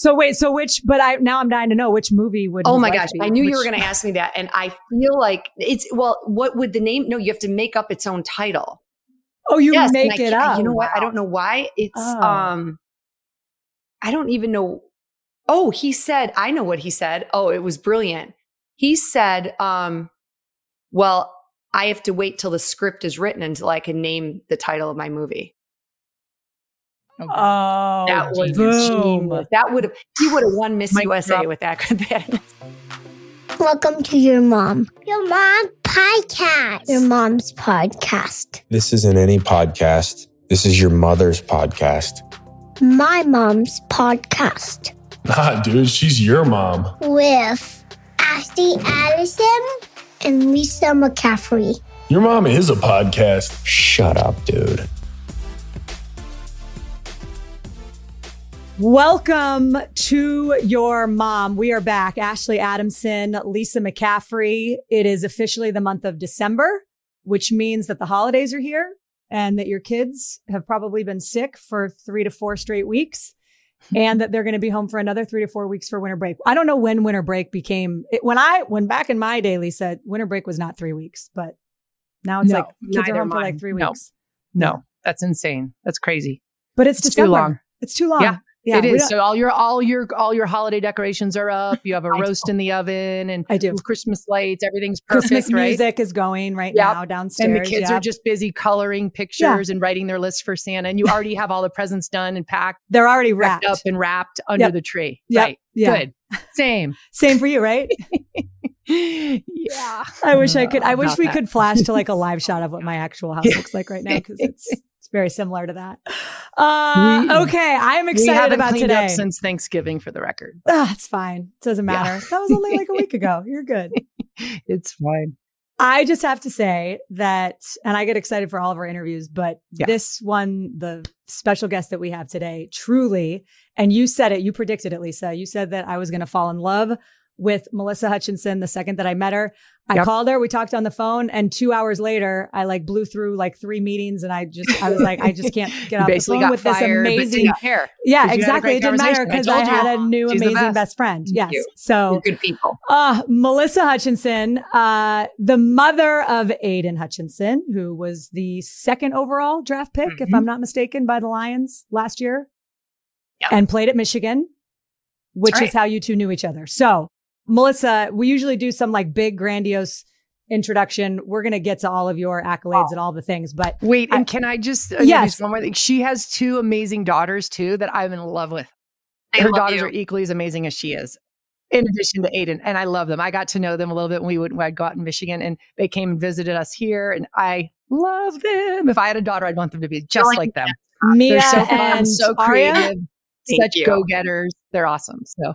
So wait, so which? But I now I'm dying to know which movie would. Oh my gosh? I knew you were going to ask me that, and I feel like it's well. What would the name? No, you have to make up its own title. Oh, you Yes, make it up. You know what? I don't know why. It's Oh. um, I don't even know. Oh, he said. I know what he said. Oh, it was brilliant. He said, um, "Well, I have to wait till the script is written until I can name the title of my movie." Oh, that was boom. genius. That would have he would have won Miss Mic USA drop. with that. that. Welcome to your mom. Your mom podcast. Your mom's podcast. This isn't any podcast. This is your mother's podcast. My mom's podcast. Nah, dude, she's your mom. With Ashley Adamson and Lisa McCaffrey. Your mom is a podcast. Shut up, dude. Welcome to your mom. We are back. Ashley Adamson, Lisa McCaffrey. It is officially the month of December, which means that the holidays are here and that your kids have probably been sick for three to four straight weeks and that they're going to be home for another three to four weeks for winter break. I don't know when winter break became it, when I, when back in my day, Lisa, winter break was not three weeks, but now it's No, like kids are home for like three weeks. No, no, that's insane. That's crazy. But it's, It's too long. It's too long. Yeah, Yeah, it is. So all your all your all your holiday decorations are up. You have a roast in the oven and I do. Christmas lights. Everything's perfect, Christmas right? music is going right Yep. now downstairs. And the kids are just busy coloring pictures and writing their list for Santa. And you already have all the presents done and packed, they're already wrapped up and wrapped under Yep. the tree. Yep. Right. Yeah. Good. Same. Same for you, right? yeah. I wish I could. I wish we that. could flash to like a live shot of what my actual house looks like right now because it's very similar to that. Uh, We- okay, I'm excited about today. up since Thanksgiving for the record. Ah, it's fine. It doesn't Yeah. matter. That was only like a week ago. You're good. It's fine. I just have to say that, and I get excited for all of our interviews, but Yeah. this one, the special guest that we have today, truly, and you said it, you predicted it, Lisa. You said that I was going to fall in love with Melissa Hutchinson the second that I met her. I Yep. called her, we talked on the phone, and two hours later, I like blew through like three meetings, and I just, I was like, I just can't get off the phone with this amazing. care. Yeah, 'Cause you had a exactly. It didn't matter conversation. I because I, told you. had a new She's amazing best. best friend. Thank yes. you. So You're good people. uh, Melissa Hutchinson, uh, the mother of Aidan Hutchinson, who was the second overall draft pick, if Mhm. I'm not mistaken, by the Lions last year, Yep. and played at Michigan, which That's is how you two knew each other. So, Melissa, we usually do some like big, grandiose introduction. We're going to get to all of your accolades and all the things, but Wait, I- and can I just uh, Yes. one more thing? She has two amazing daughters too that I'm in love with. I Her love daughters you. are equally as amazing as she is. In addition to Aidan, and I love them. I got to know them a little bit when we would when I'd go out in Michigan, and they came and visited us here, and I love them. If I had a daughter, I'd want them to be just like like them. Mia They're so fun, and so creative, Thank such go getters. They're awesome. So,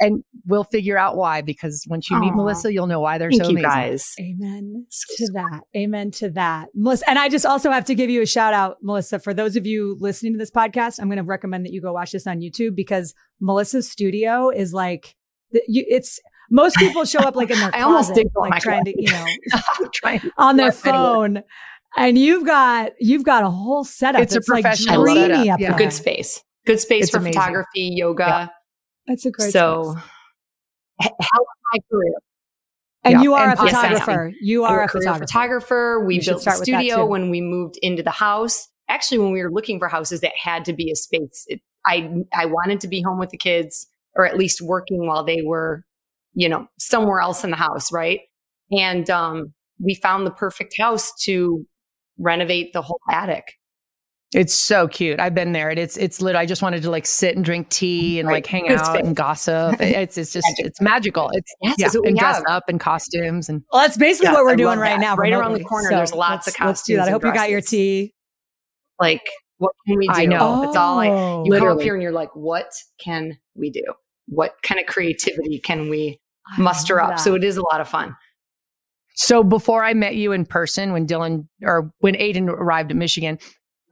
and we'll figure out why because once you meet Melissa, you'll know why they're Thank so you amazing. guys. Amen to that. Amen to that. Melissa, and I just also have to give you a shout out, Melissa, for those of you listening to this podcast, I'm going to recommend that you go watch this on YouTube because Melissa's studio is like, it's, most people show up like in their I almost closet, did on like my trying to, you know, trying on their Not anywhere. phone. And you've got, you've got a whole setup. It's a like professional dreamy setup, yeah. good space. Good space It's for amazing. photography, yoga. It's a great so space. h- help my career. And Yeah, you are and a yes, photographer. You are a a photographer. photographer. We You built the start with that, studio when we moved into the house. Actually, when we were looking for houses, that had to be a space. It, I I wanted to be home with the kids, or at least working while they were, you know, somewhere else in the house, right? And um, we found the perfect house to renovate the whole attic. It's so cute. I've been there. and It's it's lit. I just wanted to like sit and drink tea and Right. like hang out and gossip. It's it's just Magic. it's magical. It's Yes, yeah, that's and dress have. up in costumes and Well, that's basically Yes, what we're I doing right that. now. Right around the corner, So there's lots of let's- Let's do that. I hope you got your tea. Like, what can we do? I know. It's all like Oh. you come up here and you're like, what can we do? What kind of creativity can we I muster up? that. So it is a lot of fun. So before I met you in person, when Dylan or when Aidan arrived at Michigan,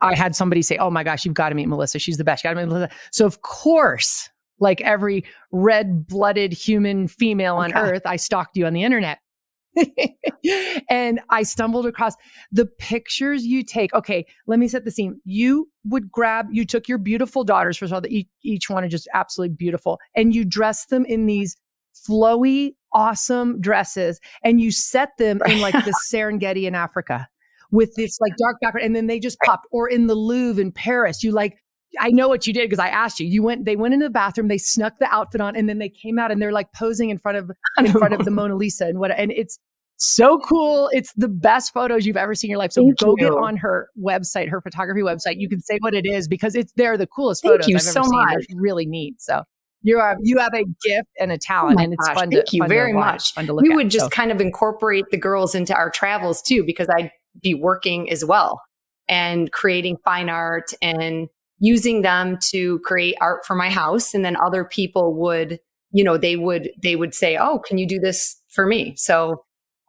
I had somebody say, "Oh my gosh, you've got to meet Melissa. She's the best. You got to meet Melissa." So of course, like every red-blooded human female oh on Okay. earth, I stalked you on the internet. and I stumbled across the pictures you take. Okay, let me set the scene. You would grab, you took your beautiful daughters, first of all, that each, each one are just absolutely beautiful, and you dress them in these flowy, awesome dresses, and you set them in like the Serengeti in Africa with this like dark background, and then they just popped. Or in the Louvre in Paris, you like I know what you did because I asked you. You went, they went into the bathroom, they snuck the outfit on, and then they came out and they're like posing in front of in front of the Mona Lisa and what and it's so cool. It's the best photos you've ever seen in your life. So Thank go you. get on her website, her photography website. You can say what it is because it's they're the coolest Thank photos you I've so ever seen. much. They're really neat. So you are you have a gift and a oh talent, my and it's gosh, fun. thank to, you fun very watch, much. Look we would just So, kind of incorporate the girls into our travels too, because I'd be working as well and creating fine art and using them to create art for my house. And then other people would, you know, they would, they would say, Oh, can you do this for me? So,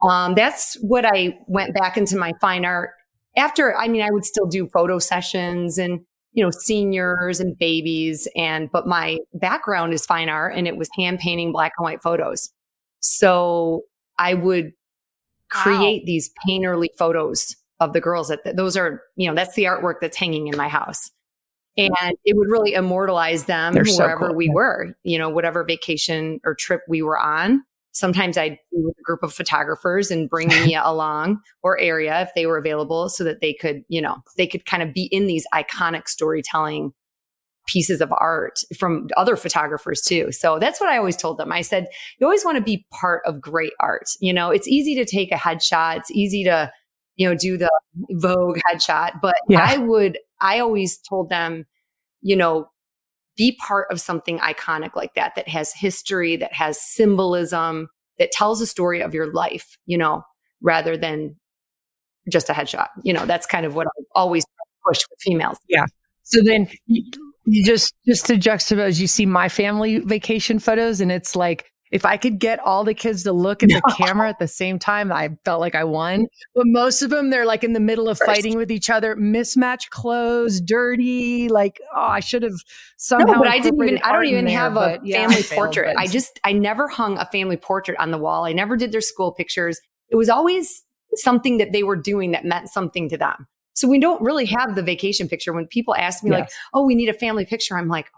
um, that's what I went back into my fine art after. I mean, I would still do photo sessions and, you know, seniors and babies. And, but my background is fine art and it was hand painting black and white photos. So I would create these painterly photos of the girls that those are, you know, that's the artwork that's hanging in my house. And it would really immortalize them They're so wherever cool, we were, you know, whatever vacation or trip we were on. Sometimes I'd be with a group of photographers and bring Mia along or Aria if they were available so that they could, you know, they could kind of be in these iconic storytelling pieces of art from other photographers too. So that's what I always told them. I said, you always want to be part of great art. You know, it's easy to take a headshot. It's easy to, you know, do the Vogue headshot, but Yeah. I would, I always told them, you know, be part of something iconic like that, that has history, that has symbolism, that tells a story of your life, you know, rather than just a headshot. You know, that's kind of what I always push with females. Yeah. So then you, just just to juxtapose, you see my family vacation photos, and it's like if I could get all the kids to look at the camera at the same time, I felt like I won. But most of them, they're like in the middle of First. fighting with each other, mismatched clothes, dirty. Like, oh, I should have somehow. No, but I didn't even, I don't even there, have a but yeah, I family portrait. I just, I never hung a family portrait on the wall. I never did their school pictures. It was always something that they were doing that meant something to them. So we don't really have the vacation picture. When people ask me like, oh, we need a family picture, I'm like,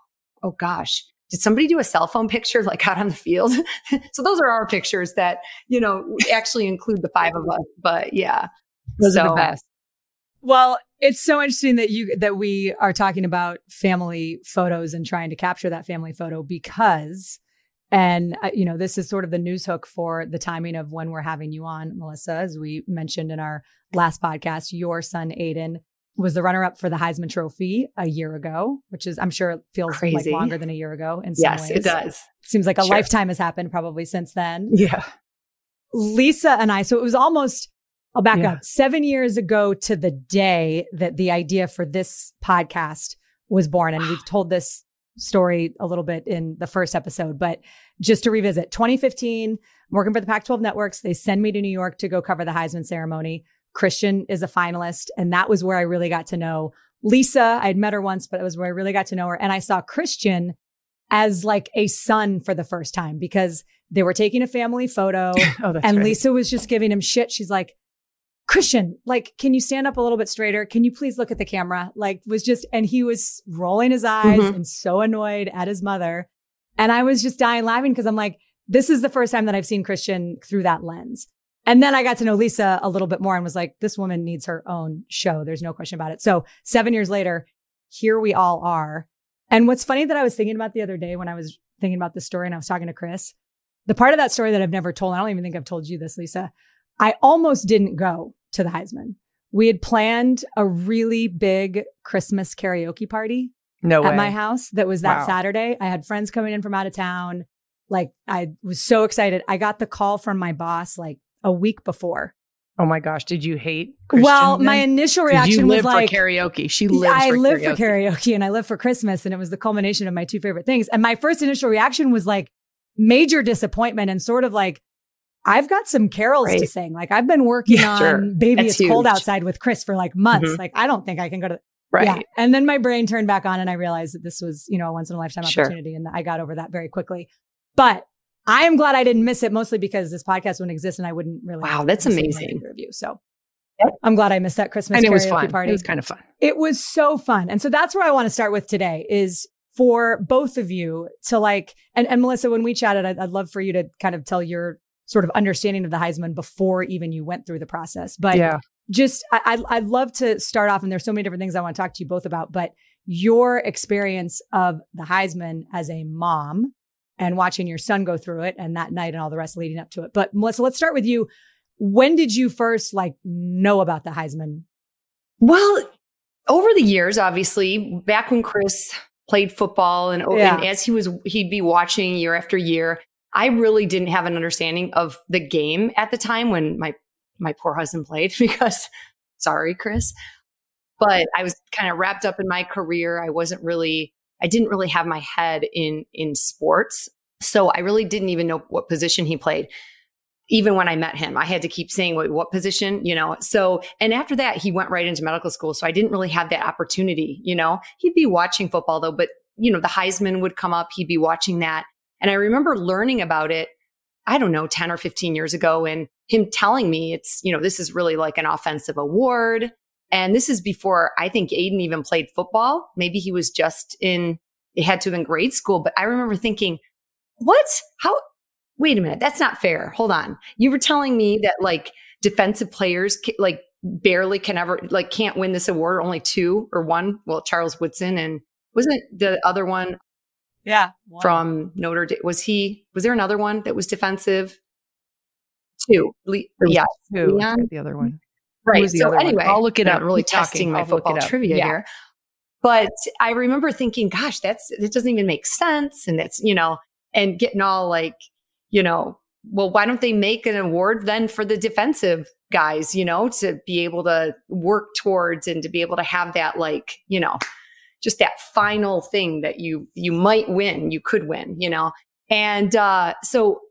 oh gosh, did somebody do a cell phone picture like out on the field? so those are our pictures that, you know, actually include the five of us. But yeah. those are So- the best. Well, it's so interesting that you that we are talking about family photos and trying to capture that family photo because and uh, you know this is sort of the news hook for the timing of when we're having you on Melissa as we mentioned in our last podcast your son Aidan was the runner up for the Heisman trophy a year ago which is I'm sure it feels like longer than a year ago in some Yes, ways it does. seems like a Sure. lifetime has happened probably since then Yeah. Lisa and I, so it was almost, I'll back Yeah. up, seven years ago to the day that the idea for this podcast was born. And we've told this story a little bit in the first episode, but just to revisit 2015, I'm working for the Pac 12 networks. They send me to New York to go cover the Heisman ceremony. Christian is a finalist. And that was where I really got to know Lisa. I'd met her once, but it was where I really got to know her. And I saw Christian as like a son for the first time because they were taking a family photo Oh, and right. Lisa was just giving him shit. She's like, Christian, like, can you stand up a little bit straighter? Can you please look at the camera? Like, was just, and he was rolling his eyes Mhm. and so annoyed at his mother. And I was just dying laughing because I'm like, this is the first time that I've seen Christian through that lens. And then I got to know Lisa a little bit more and was like, this woman needs her own show. There's no question about it. So seven years later, here we all are. And what's funny that I was thinking about the other day when I was thinking about this story and I was talking to Chris, the part of that story that I've never told, I don't even think I've told you this, Lisa. I almost didn't go to the Heisman. We had planned a really big Christmas karaoke party no way. at my house that was that Wow. Saturday. I had friends coming in from out of town. Like I was so excited. I got the call from my boss like a week before. oh my gosh, did you hate? Christian well, my initial reaction you was live like karaoke. She lives. I for live karaoke. for karaoke and I live for Christmas. And it was the culmination of my two favorite things. And my first initial reaction was like major disappointment and sort of like, I've got some carols to sing. Like I've been working Yeah, on sure. Baby That's It's Cold. Outside with Chris for like months. Mhm. Like I don't think I can go to the Right. Yeah. And then my brain turned back on and I realized that this was, you know, a once in a lifetime Sure. opportunity and I got over that very quickly. But I am glad I didn't miss it, mostly because this podcast wouldn't exist and I wouldn't really. Wow, that's amazing. either of you. So I'm glad I missed that Christmas and it was fun. party. It was kind of fun. It was so fun. And so that's where I want to start with today is for both of you to like, and, and Melissa, when we chatted, I'd, I'd love for you to kind of tell your sort of understanding of the Heisman before even you went through the process. But yeah. just, I, I- I'd love to start off, and there's so many different things I want to talk to you both about, but your experience of the Heisman as a mom and watching your son go through it and that night and all the rest leading up to it. But Melissa, let's start with you. When did you first like know about the Heisman? Well, over the years, obviously, back when Chris played football and, oh, Yeah. and as he was, he'd be watching year after year. I really didn't have an understanding of the game at the time when my my poor husband played because, sorry, Chris, but I was kind of wrapped up in my career. I wasn't really, I didn't really have my head in in sports, so I really didn't even know what position he played even when I met him, I had to keep saying what, what position, you know. So, and after that, he went right into medical school. So I didn't really have that opportunity, you know. He'd be watching football though, but you know, the Heisman would come up. He'd be watching that, and I remember learning about it. I don't know, ten or fifteen years ago, and him telling me it's, you know, this is really like an offensive award. And this is before I think Aidan even played football. Maybe he was just in, it had to have been grade school. But I remember thinking, what? How? Wait a minute. That's not fair. Hold on. You were telling me that like defensive players like barely can ever, like can't win this award. Only two or one. Well, Charles Woodson and wasn't the other one Yeah. from Notre Dame? Was he, was there another one that was defensive? Two. Le- was yeah. Who? Leon? The other one. Right. so other one? anyway, I'll look it up. I'm up. really Keep talking. testing my I'll football trivia Yeah. here. But I remember thinking, gosh, that's it doesn't even make sense. And it's, you know, and getting all like, you know, well, why don't they make an award then for the defensive guys, you know, to be able to work towards and to be able to have that like, you know, just that final thing that you you might win, you could win, you know. And uh so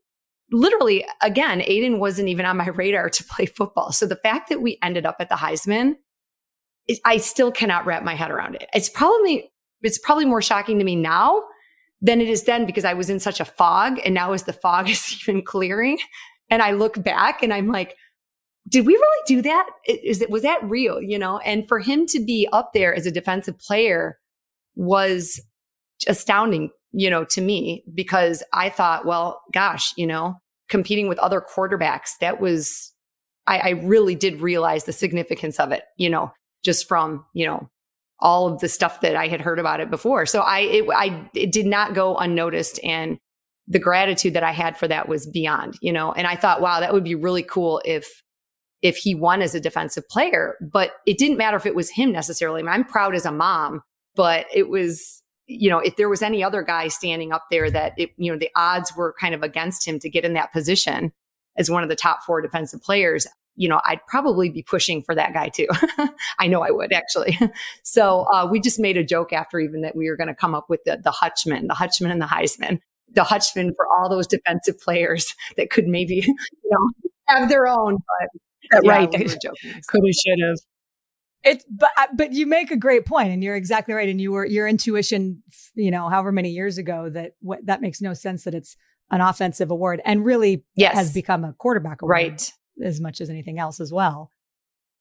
literally again, Aidan wasn't even on my radar to play football. So the fact that we ended up at the Heisman, it, I still cannot wrap my head around it. It's probably it's probably more shocking to me now than it is then because I was in such a fog, and now as the fog is even clearing, and I look back and I'm like, did we really do that? Is it was that real? You know, and for him to be up there as a defensive player was astounding, you know, to me because I thought, well, gosh, you know, competing with other quarterbacks, that was, I, I really did realize the significance of it, you know, just from, you know, all of the stuff that I had heard about it before. So I, it, I, it did not go unnoticed. And the gratitude that I had for that was beyond, you know, and I thought, wow, that would be really cool if, if he won as a defensive player, but it didn't matter if it was him necessarily. I mean, I'm proud as a mom, but it was, you know, if there was any other guy standing up there that it, you know, the odds were kind of against him to get in that position as one of the top four defensive players, you know, I'd probably be pushing for that guy too. I know I would actually. So uh, we just made a joke after even that we were going to come up with the the Hutchman, the Hutchman and the Heisman, the Hutchman for all those defensive players that could maybe, you know, have their own. But yeah, right. we. Could have, should have. It, but uh, but you make a great point, and you're exactly right. And you were your intuition, you know, however many years ago that what that makes no sense that it's an offensive award, and really Yes. has become a quarterback award Right. as much as anything else as well.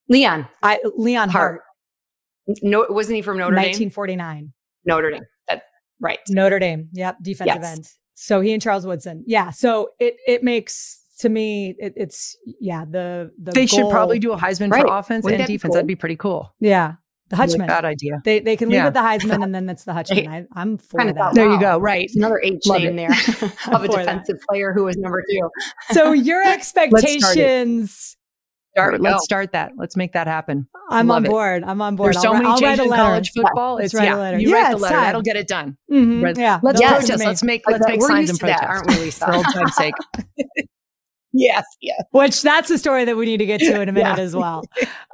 Leon, I Leon Hart, Hart. no, wasn't he from Notre Dame? 1949, Notre Dame. That right. Notre Dame. Yep, defensive Yes. end. So he and Charles Woodson. Yeah. So it it makes to me it, it's yeah the the They should probably do a Heisman Right. for offense Wouldn't and defense. cool? That'd be pretty cool. yeah the Like Hutchman. Bad idea. They they can leave Yeah. with the Heisman and then that's the Hutchman. I, I'm for Kinda that. thought, There you go. Right. It's another H Love name it. there of a For that. defensive player who was number two. So your expectations. Start, we let's start that. Let's make that happen. I'm Love on it. board. I'm on board. There's so I'll, many I'll write changes in college football. Let's It's write a yeah. letter. You Yeah, write the it's letter. time. That'll get it done. Mhm. Right. Yeah. Let's no protest. Let's make let's make We're signs and to that, protest aren't we, Lisa? for old time's sake. yes. Yes. Which that's a story that we need to get to in a minute Yeah. as well.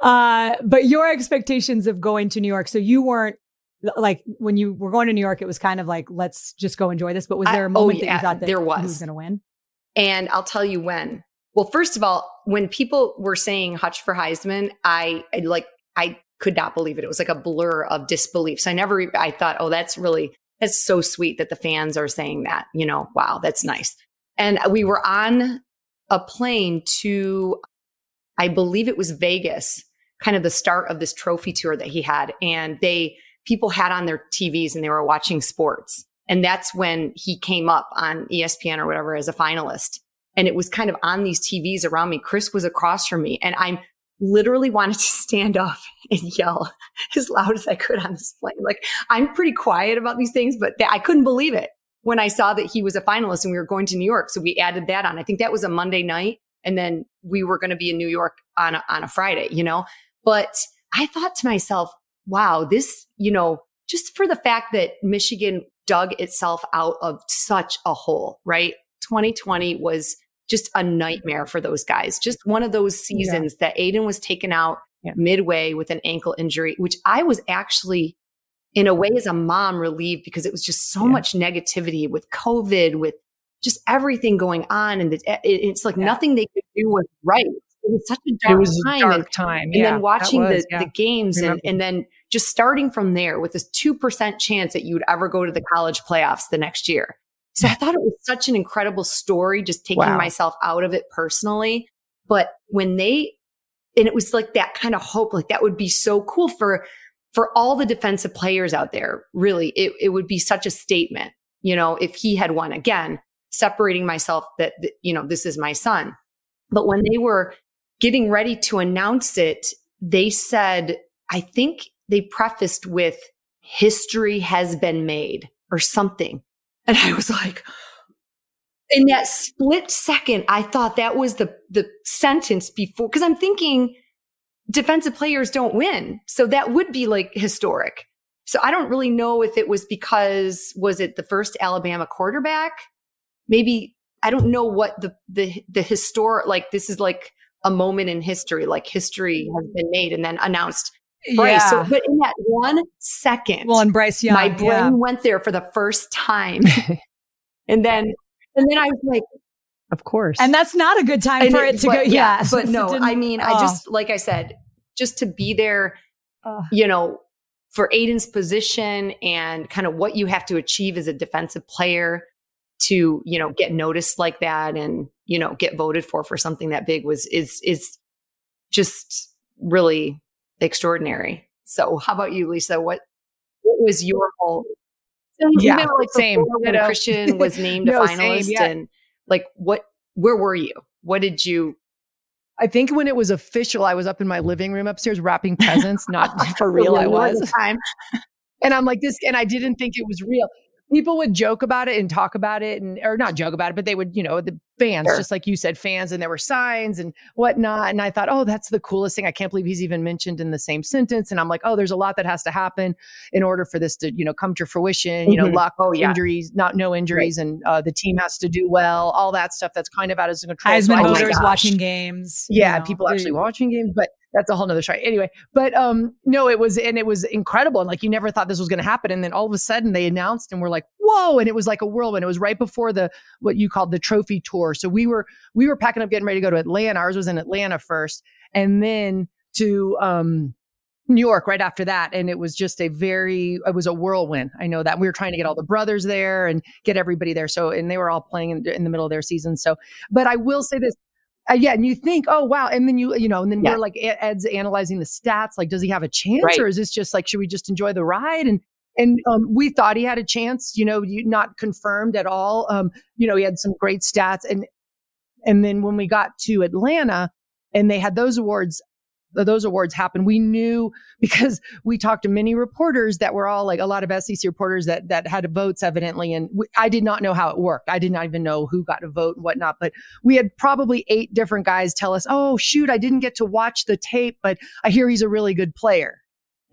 Uh, but your expectations of going to New York. So you weren't like when you were going to New York, it was kind of like, let's just go enjoy this. But was there a oh, moment that you thought that there was. was going to win? And I'll tell you when. Well, first of all, when people were saying Hutch for Heisman, I, I like I could not believe it. It was like a blur of disbelief. So I never I thought, oh, that's really that's so sweet that the fans are saying that. You know, wow, that's nice. And we were on a plane to, I believe it was Vegas, kind of the start of this trophy tour that he had. And they, people had on their TVs and they were watching sports. And that's when he came up on ESPN or whatever as a finalist. And it was kind of on these TVs around me. Chris was across from me and I'm literally wanted to stand up and yell as loud as I could on this plane. Like I'm pretty quiet about these things, but th- I couldn't believe it when I saw that he was a finalist and we were going to New York. So we added that on. I think that was a Monday night. And then we were going to be in New York on a, on a Friday, you know, but I thought to myself, wow, this, you know, just for the fact that Michigan dug itself out of such a hole, right? 2020 was just a nightmare for those guys. Just one of those seasons yeah. that Aidan was taken out yeah. midway with an ankle injury, which I was actually, in a way, as a mom, relieved because it was just so yeah. much negativity with COVID, with just everything going on. And eh, it's like nothing they could do was right. It was such a dark it was time. A dark and, time. And then watching was, the, the games and, and then just starting from there with this 2% chance that you would ever go to the college playoffs the next year. So I thought it was such an incredible story, just taking wow. myself out of it personally. But when they, and it was like that kind of hope, like that would be so cool for, for all the defensive players out there. Really, it, it would be such a statement, you know, if he had won again, separating myself that, you know, this is my son. But when they were getting ready to announce it, they said, I think they prefaced with history has been made or something. And I was like, in that split second, I thought that was the, the sentence before, cause I'm thinking defensive players don't win. So that would be like historic. So I don't really know if it was because, was it the first Alabama quarterback? Maybe, I don't know what the, the, the historic, like this is like a moment in history, like history has been made and then announced Bryce. Yeah. So, but in that one second, well, and Bryce Young, my brain yeah. went there for the first time, and then and then I was like, of course, and that's not a good time for it, it to but, go. Yeah, yeah but no, I mean, oh. I just like I said, just to be there, oh. you know, for Aidan's position and kind of what you have to achieve as a defensive player to you know get noticed like that and you know get voted for for something that big was is is just really extraordinary. So how about you, Lisa? What what was your whole so yeah, like same. When Christian was named no, a finalist, same, yeah. and like what? Where were you? What did you? I think when it was official, I was up in my living room upstairs wrapping presents. Not for real, I was. Time. and I'm like this, and I didn't think it was real people would joke about it and talk about it and or not joke about it but they would you know the fans sure. just like you said fans and there were signs and whatnot and i thought oh that's the coolest thing i can't believe he's even mentioned in the same sentence and i'm like oh there's a lot that has to happen in order for this to you know come to fruition you know mm-hmm. luck oh, yeah. injuries not no injuries right. and uh, the team has to do well all that stuff that's kind of out of control Heisman so voters watching games yeah you know, people actually watching games but that's a whole nother story. Anyway, but um, no, it was and it was incredible. And like you never thought this was gonna happen. And then all of a sudden they announced and we're like, whoa, and it was like a whirlwind. It was right before the what you called the trophy tour. So we were we were packing up, getting ready to go to Atlanta. Ours was in Atlanta first, and then to um New York right after that. And it was just a very, it was a whirlwind. I know that we were trying to get all the brothers there and get everybody there. So, and they were all playing in, in the middle of their season. So, but I will say this uh, yeah, and you think, oh wow, and then you you know, and then yeah. we're like Ed's analyzing the stats. Like, does he have a chance, right. or is this just like should we just enjoy the ride? And and um, we thought he had a chance. You know, not confirmed at all. Um, you know, he had some great stats, and and then when we got to Atlanta, and they had those awards, those awards happened, we knew because we talked to many reporters that were all like a lot of SEC reporters that that had votes evidently, and we, I did not know how it worked. I did not even know who got a vote and whatnot. But we had probably eight different guys tell us, "Oh shoot, I didn't get to watch the tape, but I hear he's a really good player."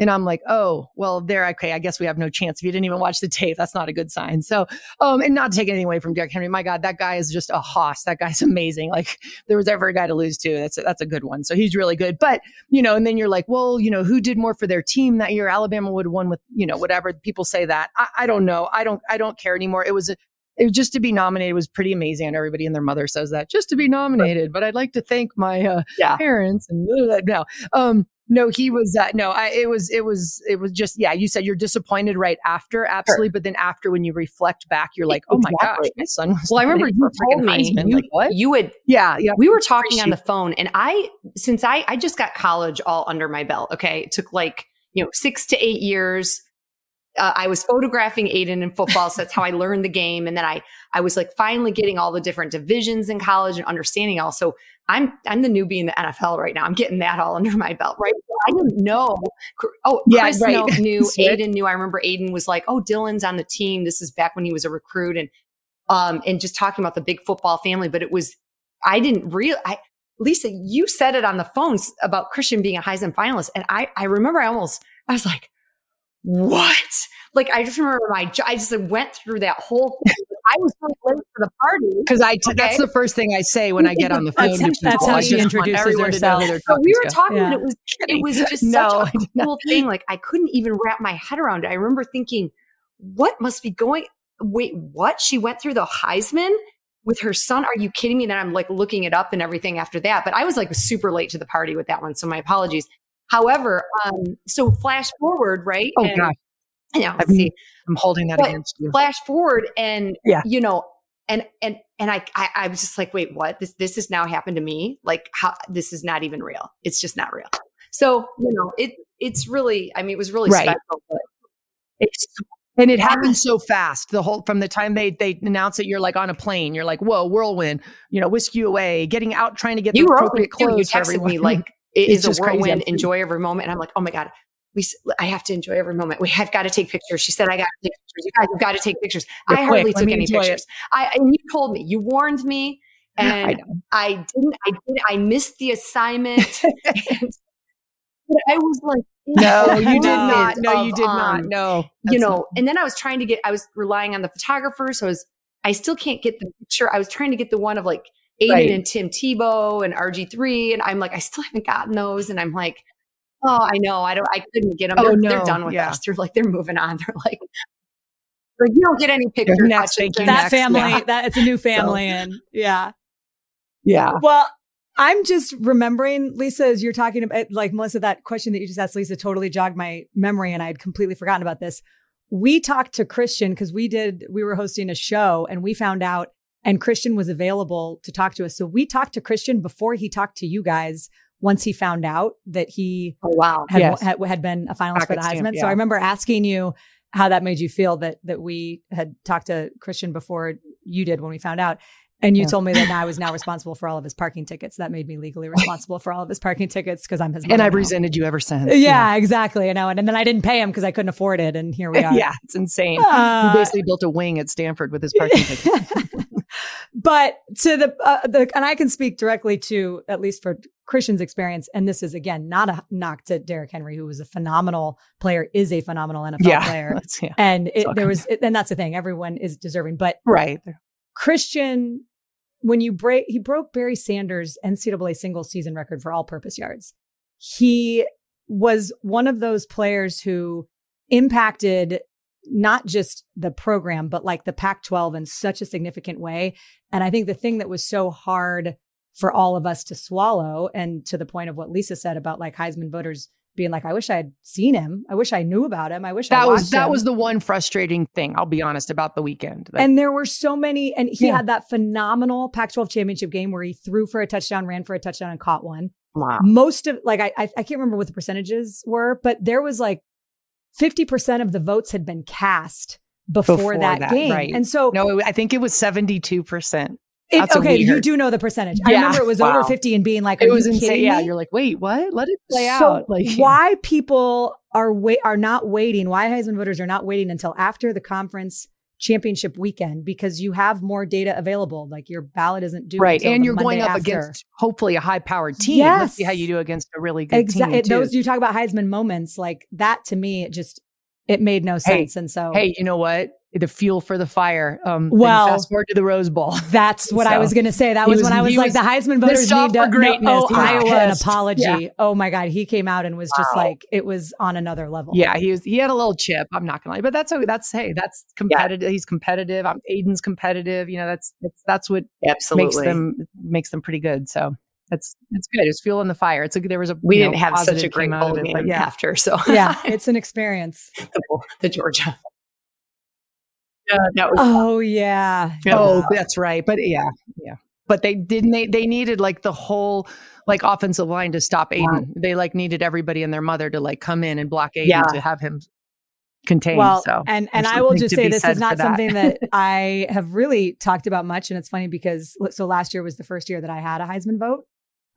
And I'm like, oh, well, there, okay, I guess we have no chance. If you didn't even watch the tape, that's not a good sign. So, um, and not to take anything away from Derrick Henry, my God, that guy is just a hoss. That guy's amazing. Like, there was ever a guy to lose to, that's a, that's a good one. So he's really good. But you know, and then you're like, well, you know, who did more for their team that year? Alabama would have won with, you know, whatever. People say that. I, I don't know. I don't. I don't care anymore. It was a, it was just to be nominated was pretty amazing. And everybody and their mother says that just to be nominated. But I'd like to thank my uh, yeah. parents and uh, no. Um, No, he was uh, no. I, it was it was it was just yeah. You said you're disappointed right after, absolutely. But then after, when you reflect back, you're like, oh my gosh, my son was. Well, I remember you told me you, like what? you would Yeah, yeah. we were talking on the phone and i since i i just got college all under my belt okay it took like you know six to eight years uh, i was photographing aidan in football so that's how i learned the game. And then i i was like finally getting all the different divisions in college and understanding also i'm i'm the newbie in the nfl right now. I'm getting that all under my belt. Right. I didn't know. Oh Yeah, chris right. knew aidan knew. I remember aidan was like oh dylan's on the team. This is back when he was a recruit. And um and just talking about the big football family but it was I didn't real I Lisa, you said it on the phone s- about Christian being a Heisman finalist. And I, I remember I almost, I was like, what? Like, I just remember my, I just went through that whole thing. I was so late for the party. Because I t- that's the first thing I say when I get on the phone. That's- that's how she introduces everyone to know who herself. So we were talking and it was, it was just No, such a cool thing. Like, I couldn't even wrap my head around it. I remember thinking, what must be going, wait, what? She went through the Heisman? With her son, are you kidding me? And then I'm like looking it up and everything after that. But I was like super late to the party with that one, so my apologies. However, um, so flash forward, right? Oh And- gosh, I know. I've see, I'm holding that But- against you. flash forward, and Yeah. you know, and and and I, I I was just like, wait, what? This this has now happened to me? Like, how? This is not even real. It's just not real. So you know, it it's really. I mean, it was really Right. special, but it's And it happened so fast. The whole from the time they they announce it, you're like on a plane. You're like, whoa, whirlwind. You know, whisk you away, getting out, trying to get you the appropriate. You clothes for texted everyone. me like it It's is a whirlwind. Enjoy every moment, and I'm like, oh my god. We, I have to enjoy every moment. We have got to take pictures. She said, "I got to take pictures. You guys have got to take pictures." Yeah, I hardly took any enjoy it. pictures. I and you told me, you warned me, I and know. I didn't. I did. I missed the assignment. and, I was like, no, you did not. No, you did not. um, No, you know. not- And then I was trying to get. I was relying on the photographer, so I was. I still can't get the picture. I was trying to get the one of like Aidan Right. and Tim Tebow and RG three, and I'm like, I still haven't gotten those, and I'm like, oh, I know, I don't, I couldn't get them. Oh, they're, no, they're done with yeah. us. They're like, they're moving on. They're like, like you don't get any pictures. next, thank you, that next, family, yeah. that it's a new family, and yeah. yeah. Well, I'm just remembering, Lisa, as you're talking about, like Melissa, that question that you just asked Lisa totally jogged my memory, and I had completely forgotten about this. We talked to Christian because we did, we were hosting a show and we found out, and Christian was available to talk to us. So we talked to Christian before he talked to you guys once he found out that he Oh wow. had, Yes. had, had been a finalist for the Pocket stamp, Heisman. So. I remember asking you how that made you feel that that we had talked to Christian before you did when we found out. And you Yeah. told me that I was now responsible for all of his parking tickets. That made me legally responsible for all of his parking tickets because I'm his And I've now. resented you ever since. Yeah, exactly. I know. And, and then I didn't pay him because I couldn't afford it. And here we are. yeah, it's insane. Uh, he basically built a wing at Stanford with his parking ticket. But to the, uh, the, and I can speak directly to at least for Christian's experience. And this is again not a knock to Derrick Henry, who was a phenomenal player, is a phenomenal NFL yeah, player. yeah, And it, there was, it, and that's the thing. Everyone is deserving, but right. Christian, when you break, he broke Barry Sanders' NCAA single season record for all purpose yards. He was one of those players who impacted not just the program, but like the Pac 12 in such a significant way. And I think the thing that was so hard for all of us to swallow, and to the point of what Lisa said about like Heisman voters being like, I wish I had seen him. I wish I knew about him. I wish I That was that him." was the one frustrating thing. I'll be honest about the weekend. That- And there were so many, and he Yeah. had that phenomenal Pac 12 championship game where he threw for a touchdown, ran for a touchdown, and caught one. wow. Most of, like, I, I I can't remember what the percentages were, but there was like 50% of the votes had been cast before, Before that, that, game. right. And so, No, I think it was seventy two percent. it, okay, you do know the percentage. I remember it was over 50 and being like, It was insane. Yeah, you're like, wait, what? Let it play so out. Like, why people are wait are not waiting? Why Heisman voters are not waiting until after the conference championship weekend because you have more data available. Like your ballot isn't due right? And you're going up after. against hopefully a high powered team. Let's see how you do against a really good exactly team. too. those you talk about Heisman moments like that to me. It just it made no Hey, sense, and so hey, you know what? The fuel for the fire. Um, Well- fast forward to the Rose Bowl. That's what I was going to say. That was, was- when I was like, was the Heisman voters need to greatness. No, oh, Iowa, an apology. Yeah. Oh my God, he came out and was just like, it was on another level. Yeah, he was. He had a little chip. I'm not gonna lie, but that's okay. That's hey, that's competitive. He's competitive. I'm Aidan's competitive. You know, that's that's that's what Absolutely. makes them makes them pretty good. So That's that's good. It's fuel in the fire. It's like there was a We didn't know, have such a great bowl game yeah. after. So Yeah, it's an experience. the, the Georgia. Yeah, that was Oh yeah. Yeah. Oh, that's right. But yeah, yeah. But they didn't. They they needed like the whole like offensive line to stop Aidan. They like needed everybody and their mother to like come in and block Aidan Yeah. to have him contained. Well, so and and I will just say this is not that. something that I have really talked about much, and it's funny because so last year was the first year that I had a Heisman vote.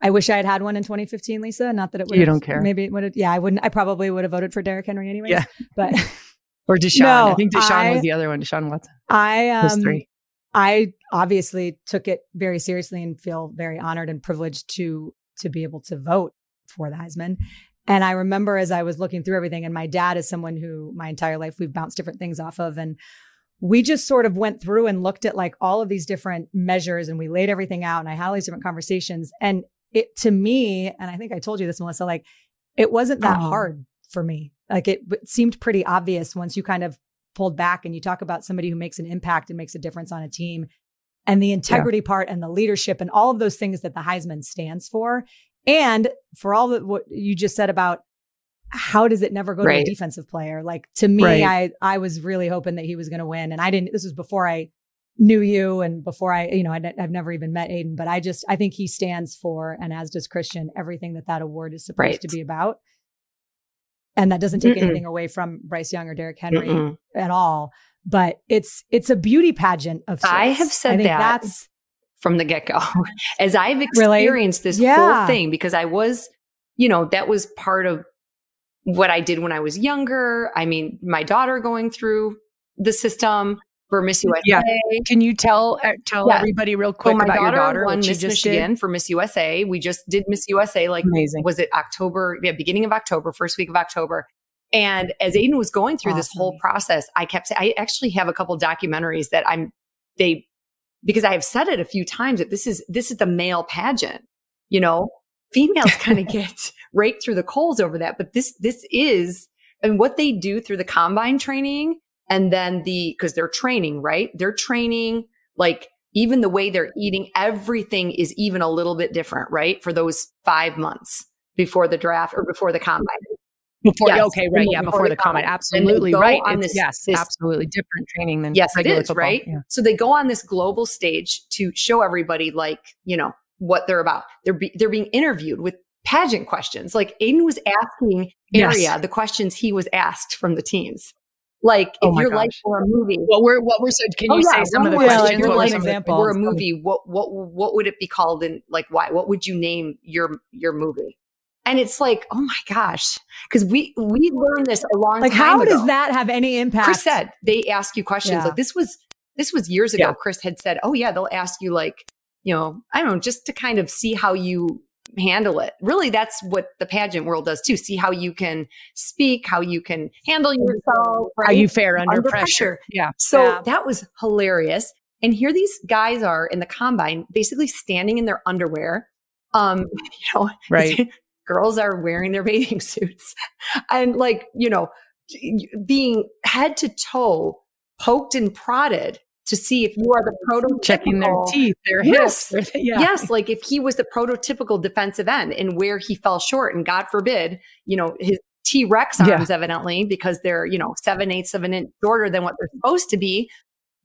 I wish I had had one in 2015, Lisa. Not that it would. You don't care. Maybe it would. have Yeah, I wouldn't. I probably would have voted for Derrick Henry anyways. Yeah. but or Deshaun. No, I think Deshaun I- was the other one. Deshaun Watson. I um three. I obviously took it very seriously and feel very honored and privileged to to be able to vote for the Heisman. And I remember as I was looking through everything, and my dad is someone who my entire life we've bounced different things off of. And we just sort of went through and looked at like all of these different measures and we laid everything out and I had all these different conversations. And it to me, and I think I told you this, Melissa, like it wasn't that Oh. hard for me. Like it, seemed pretty obvious once you kind of pulled back and you talk about somebody who makes an impact and makes a difference on a team and the integrity part and the leadership and all of those things that the Heisman stands for. And for all that what you just said about how does it never go to a defensive player? Like to me, Right. I I was really hoping that he was going to win, and I didn't. This was before I knew you and before I, you know, I've never even met Aidan, but I just I think he stands for, and as does Christian, everything that that award is supposed Right. to be about. And that doesn't take Mm-mm. anything away from Bryce Young or Derrick Henry Mm-mm. at all. But it's it's a beauty pageant of sorts. I have said I think that. That's from the get go. As I've Really? experienced this Yeah. whole thing, because I was, you know, that was part of what I did when I was younger. I mean, my daughter going through the system for Miss USA. Yeah. Can you tell uh, tell Yeah. everybody real So quick my about daughter your daughter? won Miss just Michigan for Miss USA. We just did Miss USA like? Amazing. was it October? Yeah, beginning of October, first week of October. And as Aidan was going through this whole process, I kept I actually have a couple documentaries that I'm, they, because I have said it a few times that this is, this is the male pageant, you know, females kind of get raked through the coals over that. But this, this is, and what they do through the combine training and then the, cause they're training, right? They're training like even the way they're eating, everything is even a little bit different, right? For those five months before the draft or before the combine. Before, Yes. okay, right, yeah, Before before, the comment, combine. Absolutely right. on this- yes, this- absolutely different training than Yes, it is, football. right? Yeah. So they go on this global stage to show everybody, like, you know, what they're about. They're be, they're being interviewed with pageant questions. Like Aidan was asking Yes. Aria the questions he was asked from the teams. Like, Oh if my you're like gosh. for a movie, What were what were so? Can Oh, you yeah, say some one of the more Yeah, questions? like, you're What were like some of the- example. we're a movie. What what what would it be called and like why? What would you name your your movie? And it's like, oh my gosh, because we we learned this a long like time Like, how ago. does that have any impact? Chris said they ask you questions Yeah. like this was this was years ago. Yeah. Chris had said, "Oh yeah, they'll ask you like you know I don't know just to kind of see how you handle it." Really, that's what the pageant world does too. See how you can speak, how you can handle yourself, right? you fare under, Under pressure? pressure. Yeah. So Yeah. that was hilarious. And here these guys are in the combine, basically standing in their underwear. Um, you know, Right. girls are wearing their bathing suits and like, you know, being head to toe poked and prodded to see if you are the prototypical Checking their teeth, their Yes. hips. their- yeah. Yes, like if he was the prototypical defensive end and where he fell short, and God forbid, you know, his T Rex Yeah. arms, evidently, because they're, you know, seven eighths of an inch shorter than what they're supposed to be,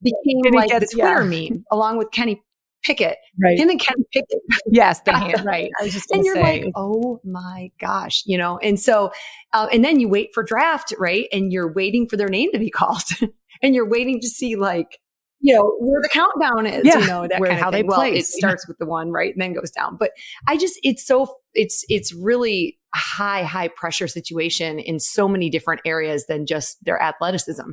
became like gets- the Twitter yeah. meme along with Kenny Pickett. Right. Him and Kenny Pickett. Yes, the hand. Right. I was just And you're say. like, oh my gosh, you know? And so, uh, and then you wait for draft, right? And you're waiting for their name to be called and you're waiting to see like, you know, where the countdown is, Yeah, you know, that where- kind of how they thing. Well, it starts with the one, right? And then goes down. But I just, it's so, it's, it's really a high, high pressure situation in so many different areas than just their athleticism.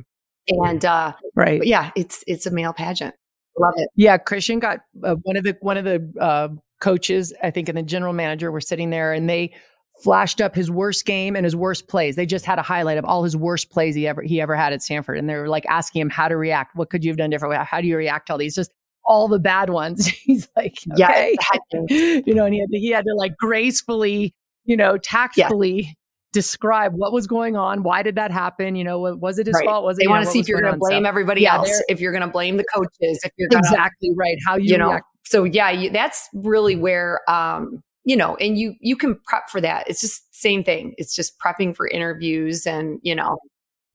And, uh, right. yeah, it's, it's a male pageant. Love it. Yeah, Christian got uh, one of the one of the uh, coaches, I think, and the general manager were sitting there, and they flashed up his worst game and his worst plays. They just had a highlight of all his worst plays he ever he ever had at Stanford, and they were like asking him how to react. What could you have done differently? How do you react to all these? Just all the bad ones. He's like, Yeah, okay. exactly. you know, and he had to, he had to like gracefully, you know, tactfully. Describe what was going on. Why did that happen? You know, wa- was it his Right. fault? Was it? They want to see if you're going to on? So- blame everybody Yeah, else, if you're going to blame the coaches, if you're to exactly right. How you, you know react so yeah you, that's really where um you know, and you you can prep for that. It's just same thing. It's just prepping for interviews and you know,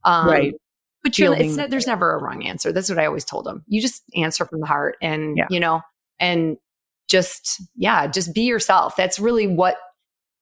um, Right. But you're, Fielding it's, the- there's never a wrong answer. That's what I always told them. You just answer from the heart, and Yeah. you know, and just yeah, just be yourself. That's really what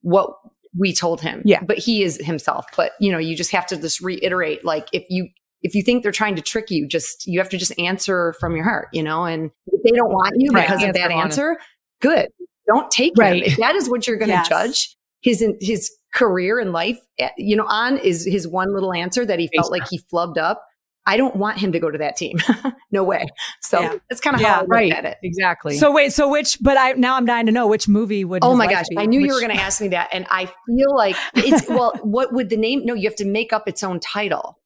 what we told him. Yeah. but he is himself. But you know, you just have to just reiterate. Like if you if you think they're trying to trick you, just you have to just answer from your heart. You know, and if they don't want you Right. because of that honest. answer, good. Don't take Right. him. If that is what you're going to Yes. judge his his career and life, eh, you know, on is his one little answer that he felt Based like he flubbed up. I don't want him to go to that team. no way. So Yeah. that's kind of Yeah. how I look Right. at it. Exactly. So wait, so which? But I now I'm dying to know which movie would. Oh my gosh, be? I knew you were going to ask me that, and I feel like it's well. What would the name? No, you have to make up its own title.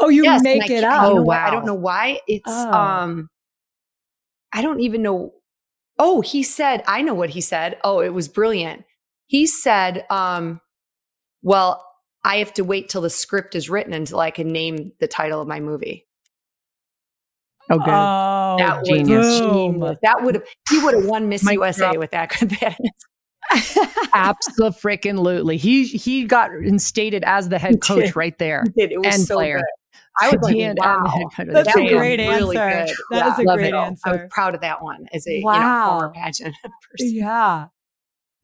Oh, you Yes, and make it can't- up. you know Oh, what? I don't know why. It's Oh. um, I don't even know. Oh, he said. I know what he said. Oh, it was brilliant. He said, um, "Well, I have to wait till the script is written until I can name the title of my movie." oh, good. Oh, that was genius. genius. That would have. He would have won Miss Mic USA drop. with that. that Absolutely. He he got instated as the head coach right there. did. It was And so player. good. I was like, He and- and wow. the head coach. That's That a was great really answer. good. That is a Love great answer. I was proud of that one as a you know, Wow. former pageant person. Yeah,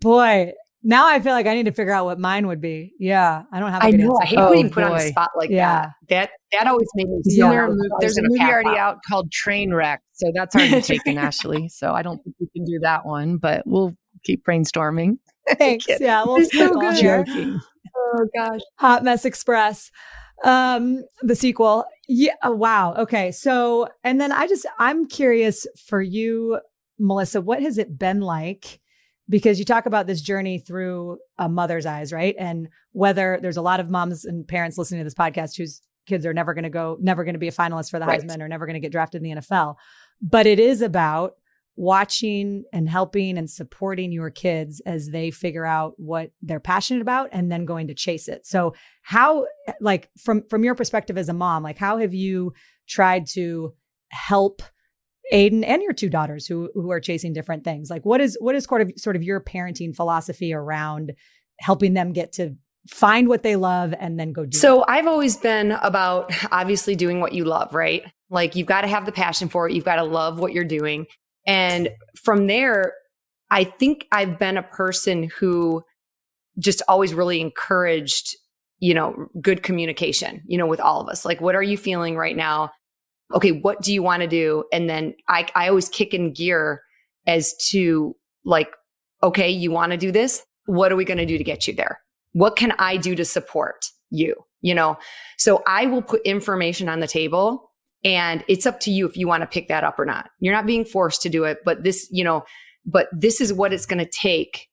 boy. Now I feel like I need to figure out what mine would be. Yeah, I don't have. a I good know. I answer. hate Oh, being put on a spot like Yeah. that. That that always made me. Isn't Yeah. there feel movie, there's a movie already out. out called Trainwreck, so that's already taken, Ashley. So I don't think we can do that one, but we'll keep brainstorming. Thanks. Yeah, we'll It's so stick on good. there. Joking. Oh gosh. Hot Mess Express. Um, the sequel. Yeah. oh, wow. Okay. So, and then I just, I'm curious for you, Melissa, what has it been like? Because you talk about this journey through a mother's eyes, right? And whether there's a lot of moms and parents listening to this podcast whose kids are never going to go, never going to be a finalist for the Right. Heisman or never going to get drafted in the NFL. But it is about watching and helping and supporting your kids as they figure out what they're passionate about and then going to chase it. So how like from from your perspective as a mom, like how have you tried to help Aidan and your two daughters who who are chasing different things? Like what is what is sort of sort of your parenting philosophy around helping them get to find what they love and then go do it? So I've always been about obviously doing what you love, right? Like you've got to have the passion for it. You've got to love what you're doing. And from there, I think I've been a person who just always really encouraged, you know, good communication, you know, with all of us. Like, what are you feeling right now? Okay, what do you want to do? And then I, I always kick in gear as to like, okay, you want to do this? What are we going to do to get you there? What can I do to support you? You know, so I will put information on the table and it's up to you if you want to pick that up or not. You're not being forced to do it, but this, you know, but this is what it's going to take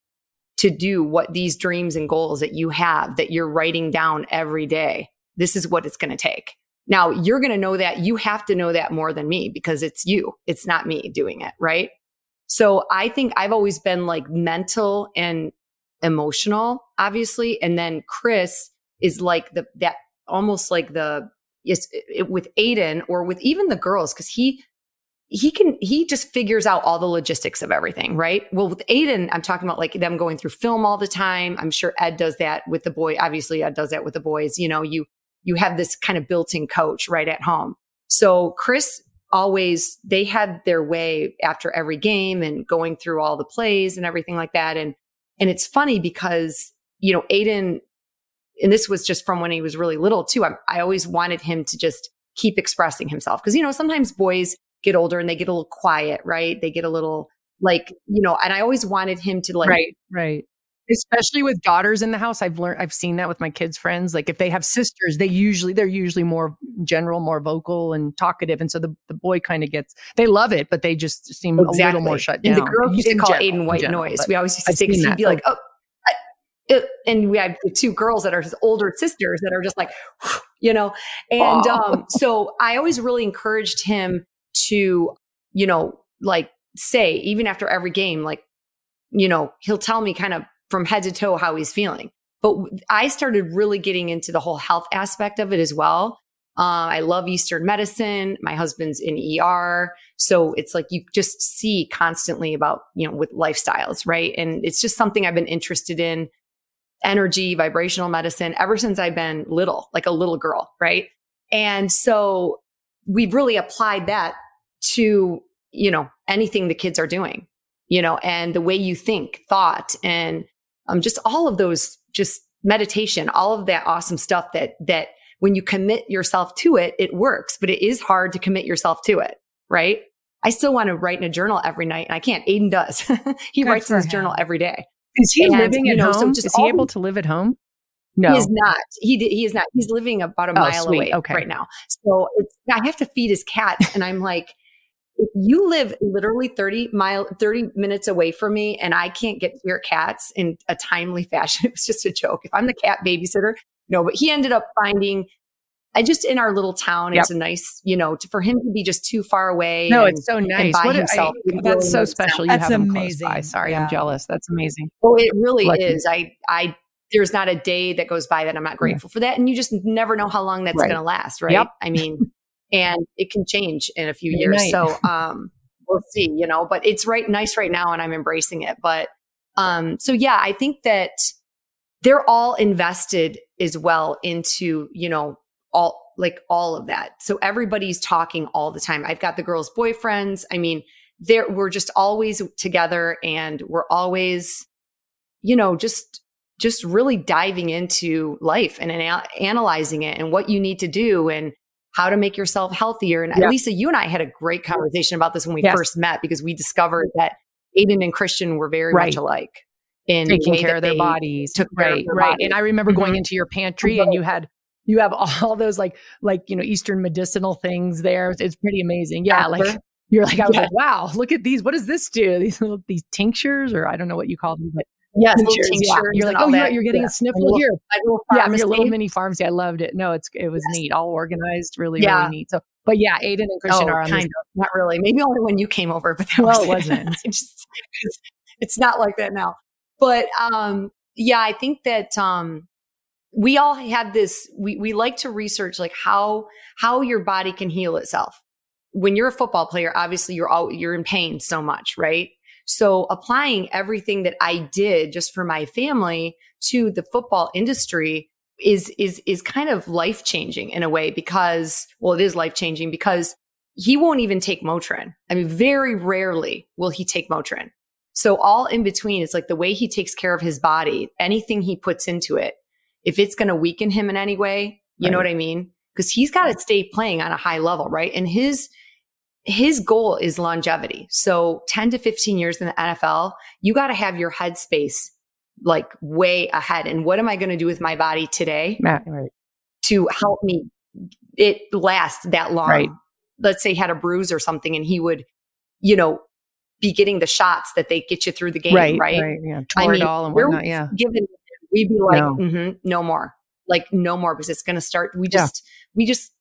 to do what these dreams and goals that you have that you're writing down every day. This is what it's going to take. Now, you're going to know that you have to know that more than me because it's you. It's not me doing it, right? So I think I've always been like mental and emotional, obviously. And then Chris is like the, that almost like the, with Aidan or with even the girls, because he, he can, he just figures out all the logistics of everything, right? Well, with Aidan, I'm talking about like them going through film all the time. I'm sure Ed does that with the boy. Obviously, Ed does that with the boys. You know, you, you have this kind of built in coach right at home. So Chris always, they had their way after every game and going through all the plays and everything like that. And, and it's funny because, you know, Aidan, and this was just from when he was really little too. I, I always wanted him to just keep expressing himself because, you know, sometimes boys get older and they get a little quiet, right? They get a little like, you know, and I always wanted him to like, right, right. Especially with daughters in the house, I've learned, I've seen that with my kids' friends. Like if they have sisters, they usually, they're usually more general, more vocal and talkative. And so the, the boy kind of gets, they love it, but they just seem a little more shut down. And the girls used to call general- Aidan white general, noise. We always used to I've say, because he'd be like, oh, I, it, and we have the two girls that are his older sisters that are just like, you know, and um, so I always really encouraged him to, you know, like say even after every game, like, you know, he'll tell me kind of from head to toe how he's feeling. But I started really getting into the whole health aspect of it as well. Uh, I love Eastern medicine. My husband's in ER. So it's like you just see constantly about, you know, with lifestyles, right? And it's just something I've been interested in energy, vibrational medicine ever since I've been little, like a little girl, right? And so we've really applied that to, you know, anything the kids are doing, you know, and the way you think, thought, and um, just all of those, just meditation, all of that awesome stuff that, that when you commit yourself to it, it works, but it is hard to commit yourself to it, right? I still want to write in a journal every night and I can't. Aidan does. he Good writes in his for journal every day. Is he And, living at know, home? just is he able to live at home? No. He is not. He he is not. He's living about a Oh, mile sweet. away Okay. right now. So it's I have to feed his cats, and I'm like, if you live literally 30 mile 30 minutes away from me, and I can't get to your cats in a timely fashion, it was just a joke. If I'm the cat babysitter, no. But he ended up finding. I just in our little town, it's a nice, you know, to, for him to be just too far away. No, and- it's so nice. by What himself, I- it really that's so makes special. You sense. have That's him close by. amazing. Sorry, Yeah. I'm jealous. That's amazing. Oh, it really Lucky. is. I, I, there's not a day that goes by that I'm not grateful for that. And you just never know how long that's Right. going to last. Right. Yep. I mean, and it can change in a few Good years. night. So, um, we'll see, you know, but it's right nice right now and I'm embracing it. But, um, so yeah, I think that they're all invested as well into, you know, all like all of that. So everybody's talking all the time. I've got the girls' boyfriends. I mean, there we're just always together and we're always, you know, just just really diving into life and ana- analyzing it and what you need to do and how to make yourself healthier. And Yeah. Lisa, you and I had a great conversation about this when we Yes. first met because we discovered that Aidan and Christian were very Right. much alike in Taking care of their bodies. took right, right. bodies. And I remember going Mhm. into your pantry and you had you have all those like like you know Eastern medicinal things there. It's pretty amazing. Yeah, like you're like I was Yeah. like, wow, look at these. What does this do? These little these tinctures or I don't know what you call them, but Yes, tinctures. yeah. You're like, oh, that. you're getting Yeah. a sniffle little- here. Little Yeah, your little mini pharmacy. I loved it. No, it's it was Yes. neat, all organized, really, Yeah. really neat. So, but yeah, Aidan and Christian oh, are on kind of. Not really. Maybe only when you came over, but that Well, was it wasn't. Just, it's, it's not like that now. But um, yeah, I think that um, we all have this. We we like to research like how how your body can heal itself. When you're a football player, obviously you're all you're in pain so much, right? So applying everything that I did just for my family to the football industry is is is kind of life changing in a way because well it is life changing because he won't even take Motrin. I mean very rarely will he take Motrin. So all in between it's like the way he takes care of his body, anything he puts into it, if it's going to weaken him in any way, you know what I mean? Because he's got to stay playing on a high level, right? And his his goal is longevity. So 10 to 15 years in the NFL, you got to have your headspace like way ahead. And what am I going to do with my body today right. to help me it last that long? Right. Let's say he had a bruise or something and he would, you know, be getting the shots that they get you through the game, right? right, right, yeah, I mean, Toradol and whatnot. Yeah, Given we'd be like, No. "Mhm, no more, like no more, because it's going to start. We Yeah. just, we just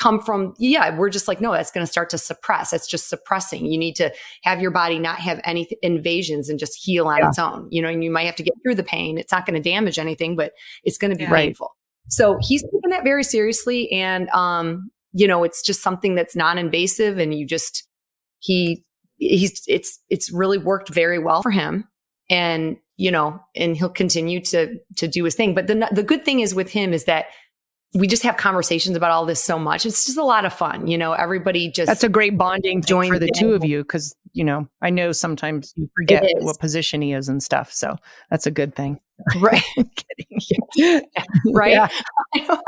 come from, yeah, we're just like, no, that's going to start to suppress. It's just suppressing. You need to have your body not have any th- invasions and just heal on Yeah. its own. You know, and you might have to get through the pain. It's not going to damage anything, but it's going to be Yeah. Painful. So he's taking that very seriously, and um, you know, it's just something that's non-invasive, and you just he he's it's it's really worked very well for him and you know and he'll continue to to do his thing. But the the good thing is with him is that we just have conversations about all this so much. It's just a lot of fun you know everybody just that's a great bonding thing join for the two of you because you know I know sometimes you forget what position he is and stuff. So that's a good thing. right. Right Yeah.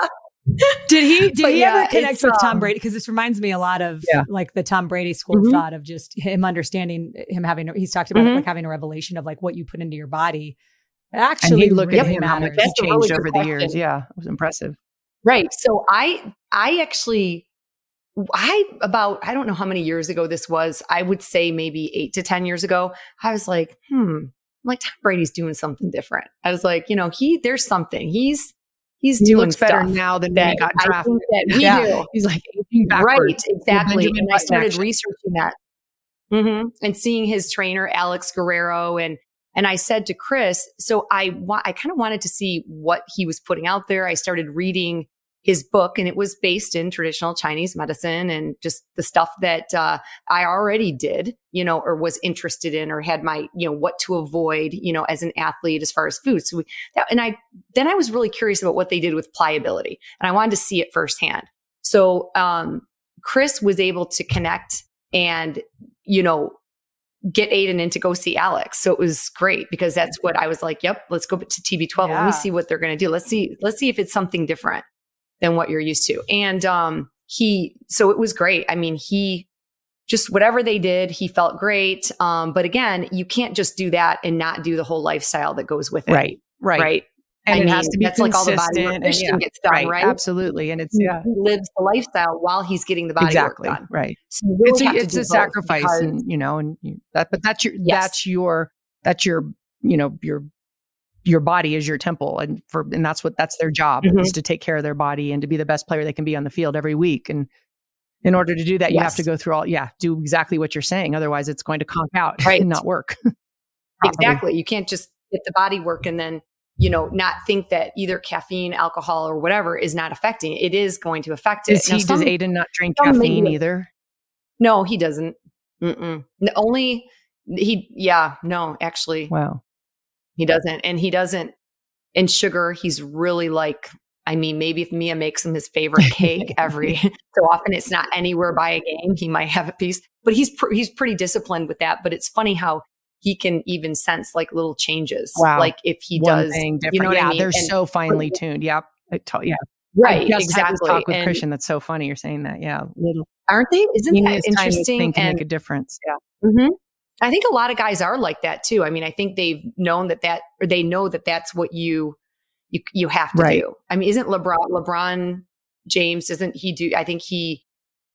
Did he did But he yeah, ever connect it's, with Tom um, Brady? Because this reminds me a lot of Yeah. like the Tom Brady school of Mhm. thought of just him understanding him having. He's talked about Mhm. like having a revelation of like what you put into your body. Actually, he look really at him how much matters. he That's a really changed over the years. Yeah, it was impressive. Right. So I I actually I about I don't know how many years ago this was. I would say maybe 8 to 10 years ago. I was like, "Hmm, I'm like Tom Brady's doing something different." I was like, you know, he there's something. He's he's He doing looks better now than when he got drafted. think that we Yeah. do. He's like aging backwards. Right, exactly. And I started action. researching that hmm and seeing his trainer, Alex Guerrero. And, and I said to Chris, so I wa- I kind of wanted to see what he was putting out there. I started reading his book and it was based in traditional Chinese medicine and just the stuff that uh, I already did, you know, or was interested in or had my, you know, what to avoid, you know, as an athlete as far as food. So we, that, and I, then I was really curious about what they did with pliability and I wanted to see it firsthand. So, um, Chris was able to connect and, you know, get Aiden in to go see Alex. So it was great because that's what I was like, yep, let's go to TB12. Yeah. Let me see what they're going to do. Let's see, let's see if it's something different than what you're used to. And um he so it was great. I mean, he just whatever they did, he felt great. Um but again, you can't just do that and not do the whole lifestyle that goes with it. Right. Right. Right. And I it has to be that's like all the body work consistent Christian and- gets done, right, right? Absolutely. And it's He yeah. lives the lifestyle while he's getting the body exactly work done. right. So really it's a, it's a sacrifice because- and you know and you, that but that's your Yes. that's your that's your you know your your body is your temple and for and that's what that's their job Mhm. is to take care of their body and to be the best player they can be on the field every week and in order to do that you have to go through all yeah do exactly what you're saying otherwise it's going to conk out Right. and not work. Exactly. You can't just get the body work and then, you know, not think that either caffeine, alcohol, or whatever is not affecting it. It is going to affect it. Is Now, he, some- does Aidan not drink caffeine maybe- either? no, he doesn't. Mm-mm. Only he, yeah, no, actually, Wow. He doesn't, and he doesn't. And sugar, he's really like. I mean, maybe if Mia makes him his favorite cake every so often, it's not anywhere by a game. He might have a piece, but he's pr- he's pretty disciplined with that. But it's funny how he can even sense like little changes. Wow. Like if he One does, thing different. you know what yeah, I mean? they're And- so finely tuned. Yep. I yeah. right, exactly. talk with And Christian. That's so funny. You're saying that. Yeah. Little aren't they? Isn't that interesting? can And make a difference. Mhm. I think a lot of guys are like that too. I mean, I think they've known that that, or they know that that's what you you you have to Right. do. I mean, isn't LeBron LeBron James? Doesn't he do? I think he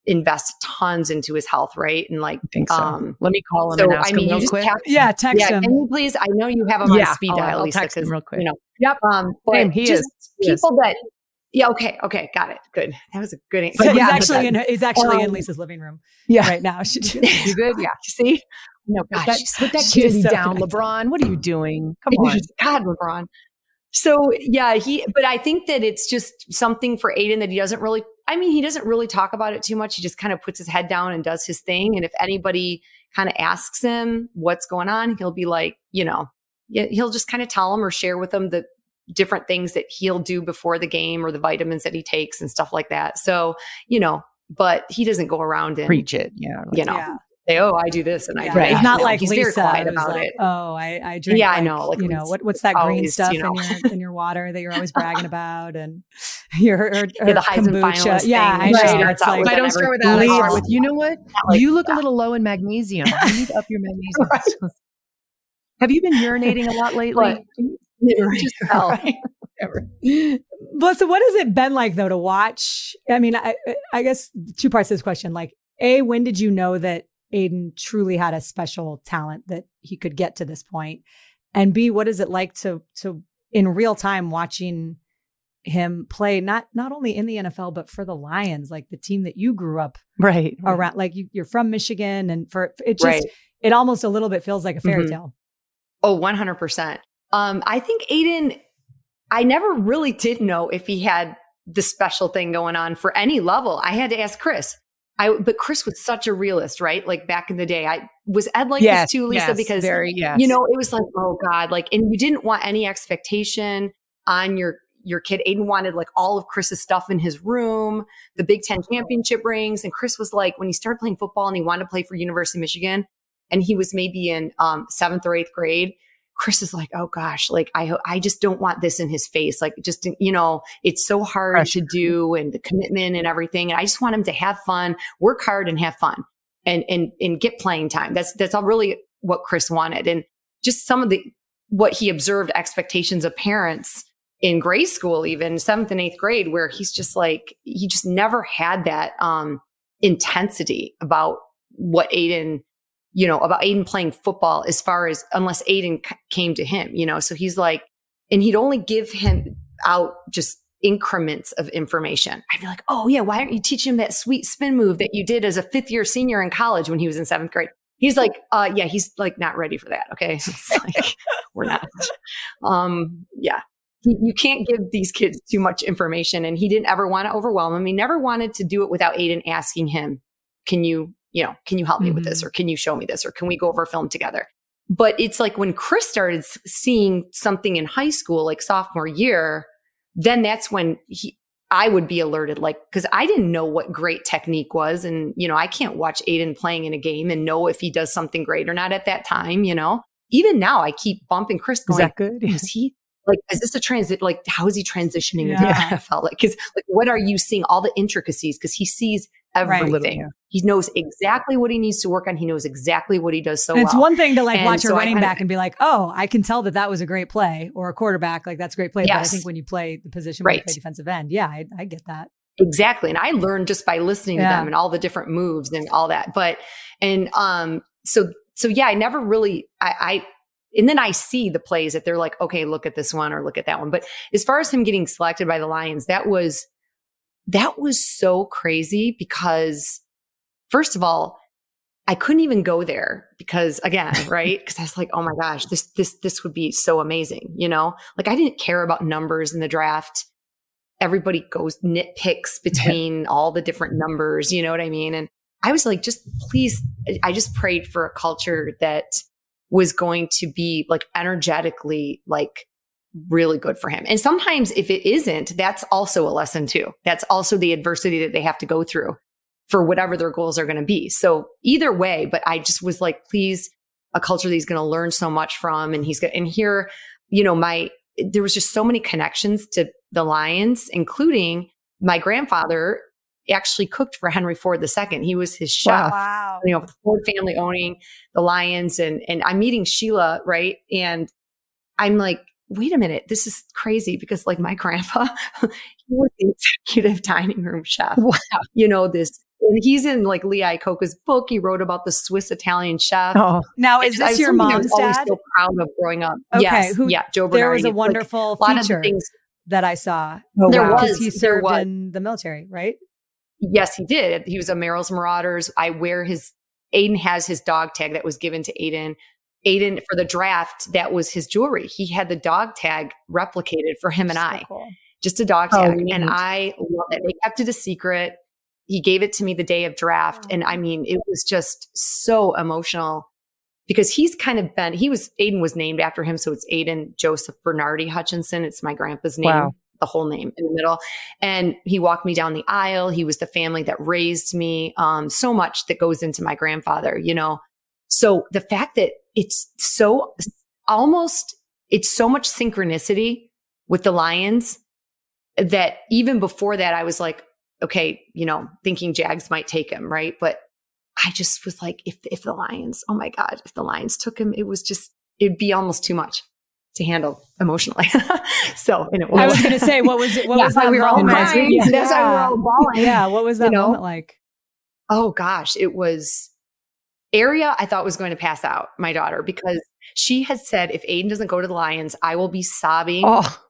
invests tons into his health, right? And like, I think so. um, Let me call him so and ask I mean, him you real just quick. have. Yeah, text yeah, him. can you please? I know you have him on speed I'll- dial, I'll Lisa, text him 'cause, real quick. You know, Yep. um, but Same, he just is. He is. people that. Yeah. Okay. Okay. Got it. Good. That was a good answer. So But he's yeah, actually in he's actually in Um, Lisa's living room Yeah. right now. She just- You good? Yeah. See? No, Put gosh, that, she's- put that she's kitty so down, nice. LeBron. What are you doing? Come on. God, LeBron. So yeah, he. But I think that it's just something for Aidan that he doesn't really. I mean, he doesn't really talk about it too much. He just kind of puts his head down and does his thing. And if anybody kind of asks him what's going on, he'll be like, you know, yeah, he'll just kind of tell them or share with them the different things that he'll do before the game or the vitamins that he takes and stuff like that. So you know, but he doesn't go around and Preach it. Yeah. you know yeah. Say, oh, I do this and I Yeah. do Right. that. He's not No, like he's Lisa. very quiet about like, it. Oh, I, I drink. Yeah, I know, like you know what? What's that green stuff you know. in your in your water that you're always bragging about, and your her, her Yeah, the Heisman kombucha. finalist Yeah, thing. I Right. know. It's like with I don't start with that. I start with, you know what? like you look a little low in magnesium. You need up your magnesium. Have you been urinating a lot lately? Just tell. Whatever. But so, what has it been like though to watch? I mean, I, I guess two parts to this question. Like, a, when did you know that Aidan truly had a special talent that he could get to this point? And B, what is it like to to in real time watching him play not not only in the NFL but for the Lions, like the team that you grew up Right. around? Like you, you're from Michigan, and for it just Right. it almost a little bit feels like a fairy Mhm. tale. Oh, 100%. Um, I think Aidan, I never really did know if he had the special thing going on for any level. I had to ask Chris. I, but Chris was such a realist, right? Like back in the day, I was Ed like yes, this too, Lisa, yes, because very, yes. you know, it was like, oh God, like, and you didn't want any expectation on your your kid. Aidan wanted like all of Chris's stuff in his room, the Big Ten championship rings. And Chris was like, when he started playing football and he wanted to play for University of Michigan, and he was maybe in um, seventh or eighth grade. Chris is like, oh gosh, like I, I just don't want this in his face. Like, just you know, it's so hard Pressure. to do, and the commitment and everything. And I just want him to have fun, work hard, and have fun, and and and get playing time. That's that's all really what Chris wanted, and just some of the what he observed expectations of parents in grade school, even seventh and eighth grade, where he's just like he just never had that um intensity about what Aidan, you know, about Aidan playing football as far as unless Aidan c- came to him, you know. So he's like, and he'd only give him out just increments of information. I'd be like, oh yeah, why aren't you teaching him that sweet spin move that you did as a fifth year senior in college when he was in seventh grade? He's like, uh, yeah, he's like not ready for that. Okay. Like, we're not. Um, yeah. you can't give these kids too much information. And he didn't ever want to overwhelm them. He never wanted to do it without Aidan asking him, can you, you know, can you help me mm-hmm. with this? Mm-hmm. Or can you show me this? Or can we go over a film together? But it's like when Chris started seeing something in high school, like sophomore year, then that's when he, I would be alerted, like, because I didn't know what great technique was. And, you know, I can't watch Aidan playing in a game and know if he does something great or not at that time, you know? Even now, I keep bumping Chris going, Is that good? Is he like, is this a transit? Like, how is he transitioning yeah. into the NFL? Like, cause like, what are you seeing? All the intricacies? Cause he sees everything. Right. He knows exactly what he needs to work on. He knows exactly what he does so and it's well. one thing to like and watch so a running back and be like, oh, I can tell that that was a great play or a quarterback. Like, that's a great play. Yes. But I think when you play the position right. play defensive end, yeah, I, I, get that. Exactly. And I learned just by listening yeah. to them and all the different moves and all that. But, and, um, so, so yeah, I never really, I, I and then I see the plays that they're like, okay, look at this one or look at that one. But as far as him getting selected by the Lions, that was that was so crazy because first of all, I couldn't even go there because again, right? Because I was like, oh my gosh, this this this would be so amazing, you know? Like I didn't care about numbers in the draft. Everybody goes nitpicks between all the different numbers, you know what I mean? And I was like, just please, I just prayed for a culture that was going to be like energetically like really good for him. And sometimes if it isn't, that's also a lesson too. That's also the adversity that they have to go through for whatever their goals are going to be. So either way, but I just was like, please, a culture that he's going to learn so much from. And he's going to, and here, you know, my, there was just so many connections to the Lions, including my grandfather actually cooked for Henry Ford II. He was his chef. Wow. You know, the Ford family owning the Lions and and I'm meeting Sheila, right? And I'm like, wait a minute, this is crazy because like my grandpa, he was the executive dining room chef. Wow. You know, this and he's in like Lee Iacocca's book. He wrote about the Swiss Italian chef. Oh, now is this your mom's I was dad? So proud of growing up. Okay, yes, who, yeah, Joe Bernardi. There was a wonderful like, feature a that I saw. Oh, there wow. was. He served in the military, right? Yes, he did. He was a Merrill's Marauders. I wear his, Aidan has his dog tag that was given to Aidan. Aidan, for the draft, that was his jewelry. He had the dog tag replicated for him and so I. Cool. Just a dog tag. Oh, and I love it. They kept it a secret. He gave it to me the day of draft. Oh. And I mean, it was just so emotional because he's kind of been, he was, Aidan was named after him. So it's Aidan Joseph Bernardi Hutchinson. It's my grandpa's name. Wow the whole name in the middle. And he walked me down the aisle. He was the family that raised me. Um, so much that goes into my grandfather, you know. So the fact that it's so almost, it's so much synchronicity with the Lions that even before that, I was like, okay, you know, thinking Jags might take him, right? But I just was like, if if the Lions, oh my God, if the Lions took him, it was just it'd be almost too much to handle emotionally. so, and it was, I was going to say, what was it? What yeah, was that we were all crying. Yeah. That's why we were all bawling. Yeah. What was that you know? moment like? Oh gosh, it was area I thought was going to pass out my daughter mm. because she had said, if Aidan doesn't go to the Lions, I will be sobbing. Oh.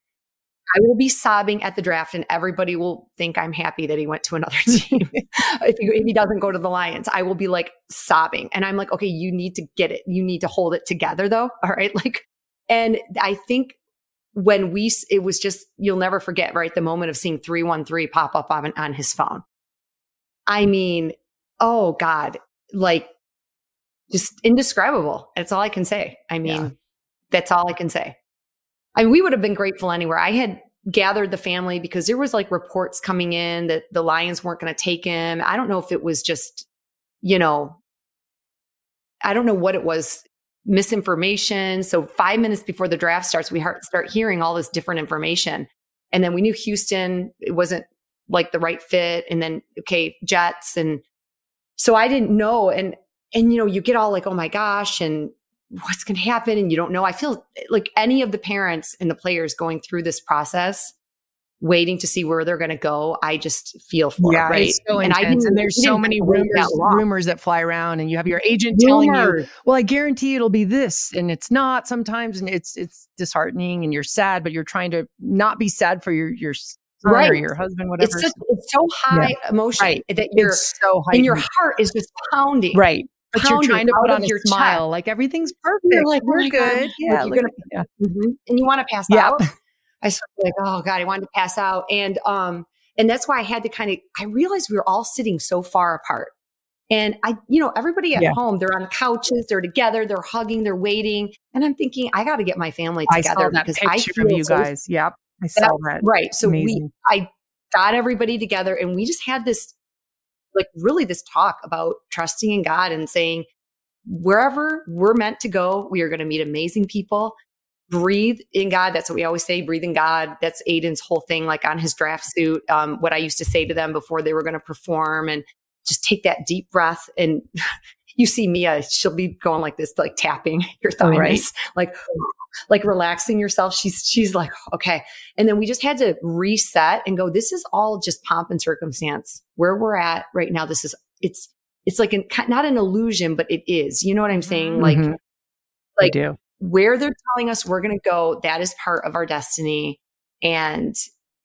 I will be sobbing at the draft and everybody will think I'm happy that he went to another team. if, he, if, he, doesn't go to the Lions, I will be like sobbing. And I'm like, okay, you need to get it. You need to hold it together though. All right. Like and I think when we, it was just, you'll never forget, right? The moment of seeing 313 pop up on, on his phone. I mean, oh God, like just indescribable. That's all I can say. I mean, yeah. that's all I can say. I mean, we would have been grateful anywhere. I had gathered the family because there was like reports coming in that the Lions weren't going to take him. I don't know if it was just, you know, I don't know what it was misinformation. So five minutes before the draft starts, we start hearing all this different information. And then we knew Houston, it wasn't like the right fit. And then, okay, Jets. And so I didn't know. And, and, you know, you get all like, oh my gosh, and what's going to happen? And you don't know. I feel like any of the parents and the players going through this process waiting to see where they're going to go. I just feel for yeah, it, right? so and I and there's so many rumors, that rumors that fly around, and you have your agent telling you, "Well, I guarantee it'll be this," and it's not sometimes, and it's it's disheartening, and you're sad, but you're trying to not be sad for your your right. or your husband, whatever. It's just it's so high yeah. emotion right. that you're it's so high, and your heart is just pounding, right? But you're trying to put on your smile, like everything's perfect. You're like we're oh good, yeah. Like, gonna, yeah. Mm-hmm. And you want to pass yeah. out. I was like, oh God, I wanted to pass out. And um, and that's why I had to kind of I realized we were all sitting so far apart. And I, you know, everybody at Yeah. home, they're on couches, they're together, they're hugging, they're waiting. And I'm thinking, I got to get my family together because I feel you so guys. Yep. I saw that. Right. So we, I got everybody together and we just had this, like, really this talk about trusting in God and saying, wherever we're meant to go, we are going to meet amazing people. Breathe in God. That's what we always say. Breathe in God. That's Aidan's whole thing, like on his draft suit. Um, what I used to say to them before they were going to perform, and just take that deep breath. And you see Mia, she'll be going like this, like tapping your thighs, Right. like like relaxing yourself. She's she's like okay, and then we just had to reset and go. This is all just pomp and circumstance. Where we're at right now, this is it's it's like an, not an illusion, but it is. You know what I'm saying? Like Mhm. like- I do. where they're telling us we're going to go, that is part of our destiny, and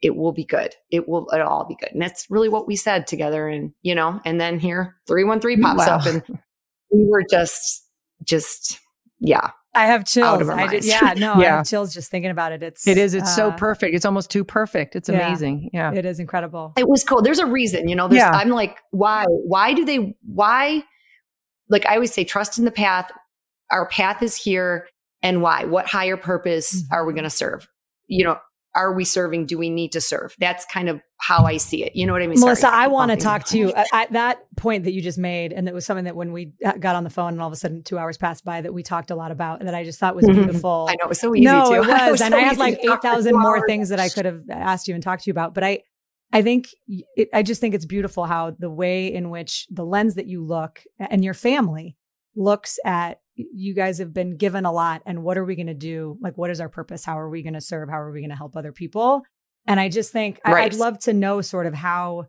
it will be good. It will it'll all be good, and that's really what we said together. And you know, and then here three one three pops Wow. up, and we were just just yeah. I have chills. Out of our I just, yeah, no, I Yeah. have chills just thinking about it. It's It is. It's so uh, perfect. It's almost too perfect. It's yeah. amazing. Yeah. It is incredible. it was cool. There's a reason, you know. There's, Yeah. I'm like, why? Why do they? Why? Like I always say, trust in the path. Our path is here, and why? What higher purpose Mm-hmm. are we going to serve? You know, are we serving? Do we need to serve? That's kind of how I see it. You know what I mean? Melissa, Sorry, I want to talk to you at, at that point that you just made, and it was something that when we got on the phone, and all of a sudden two hours passed by, that we talked a lot about, and that I just thought was mm-hmm. beautiful. I know it was so easy. no, too. it was, so and I had like to talk eight for thousand two more hours. things that I could have asked you and talked to you about. But I, I think it, I just think it's beautiful how the way in which the lens that you look and your family looks at you guys have been given a lot, and what are we going to do? Like, what is our purpose? How are we going to serve? How are we going to help other people? And I just think I, I'd love to know sort of how.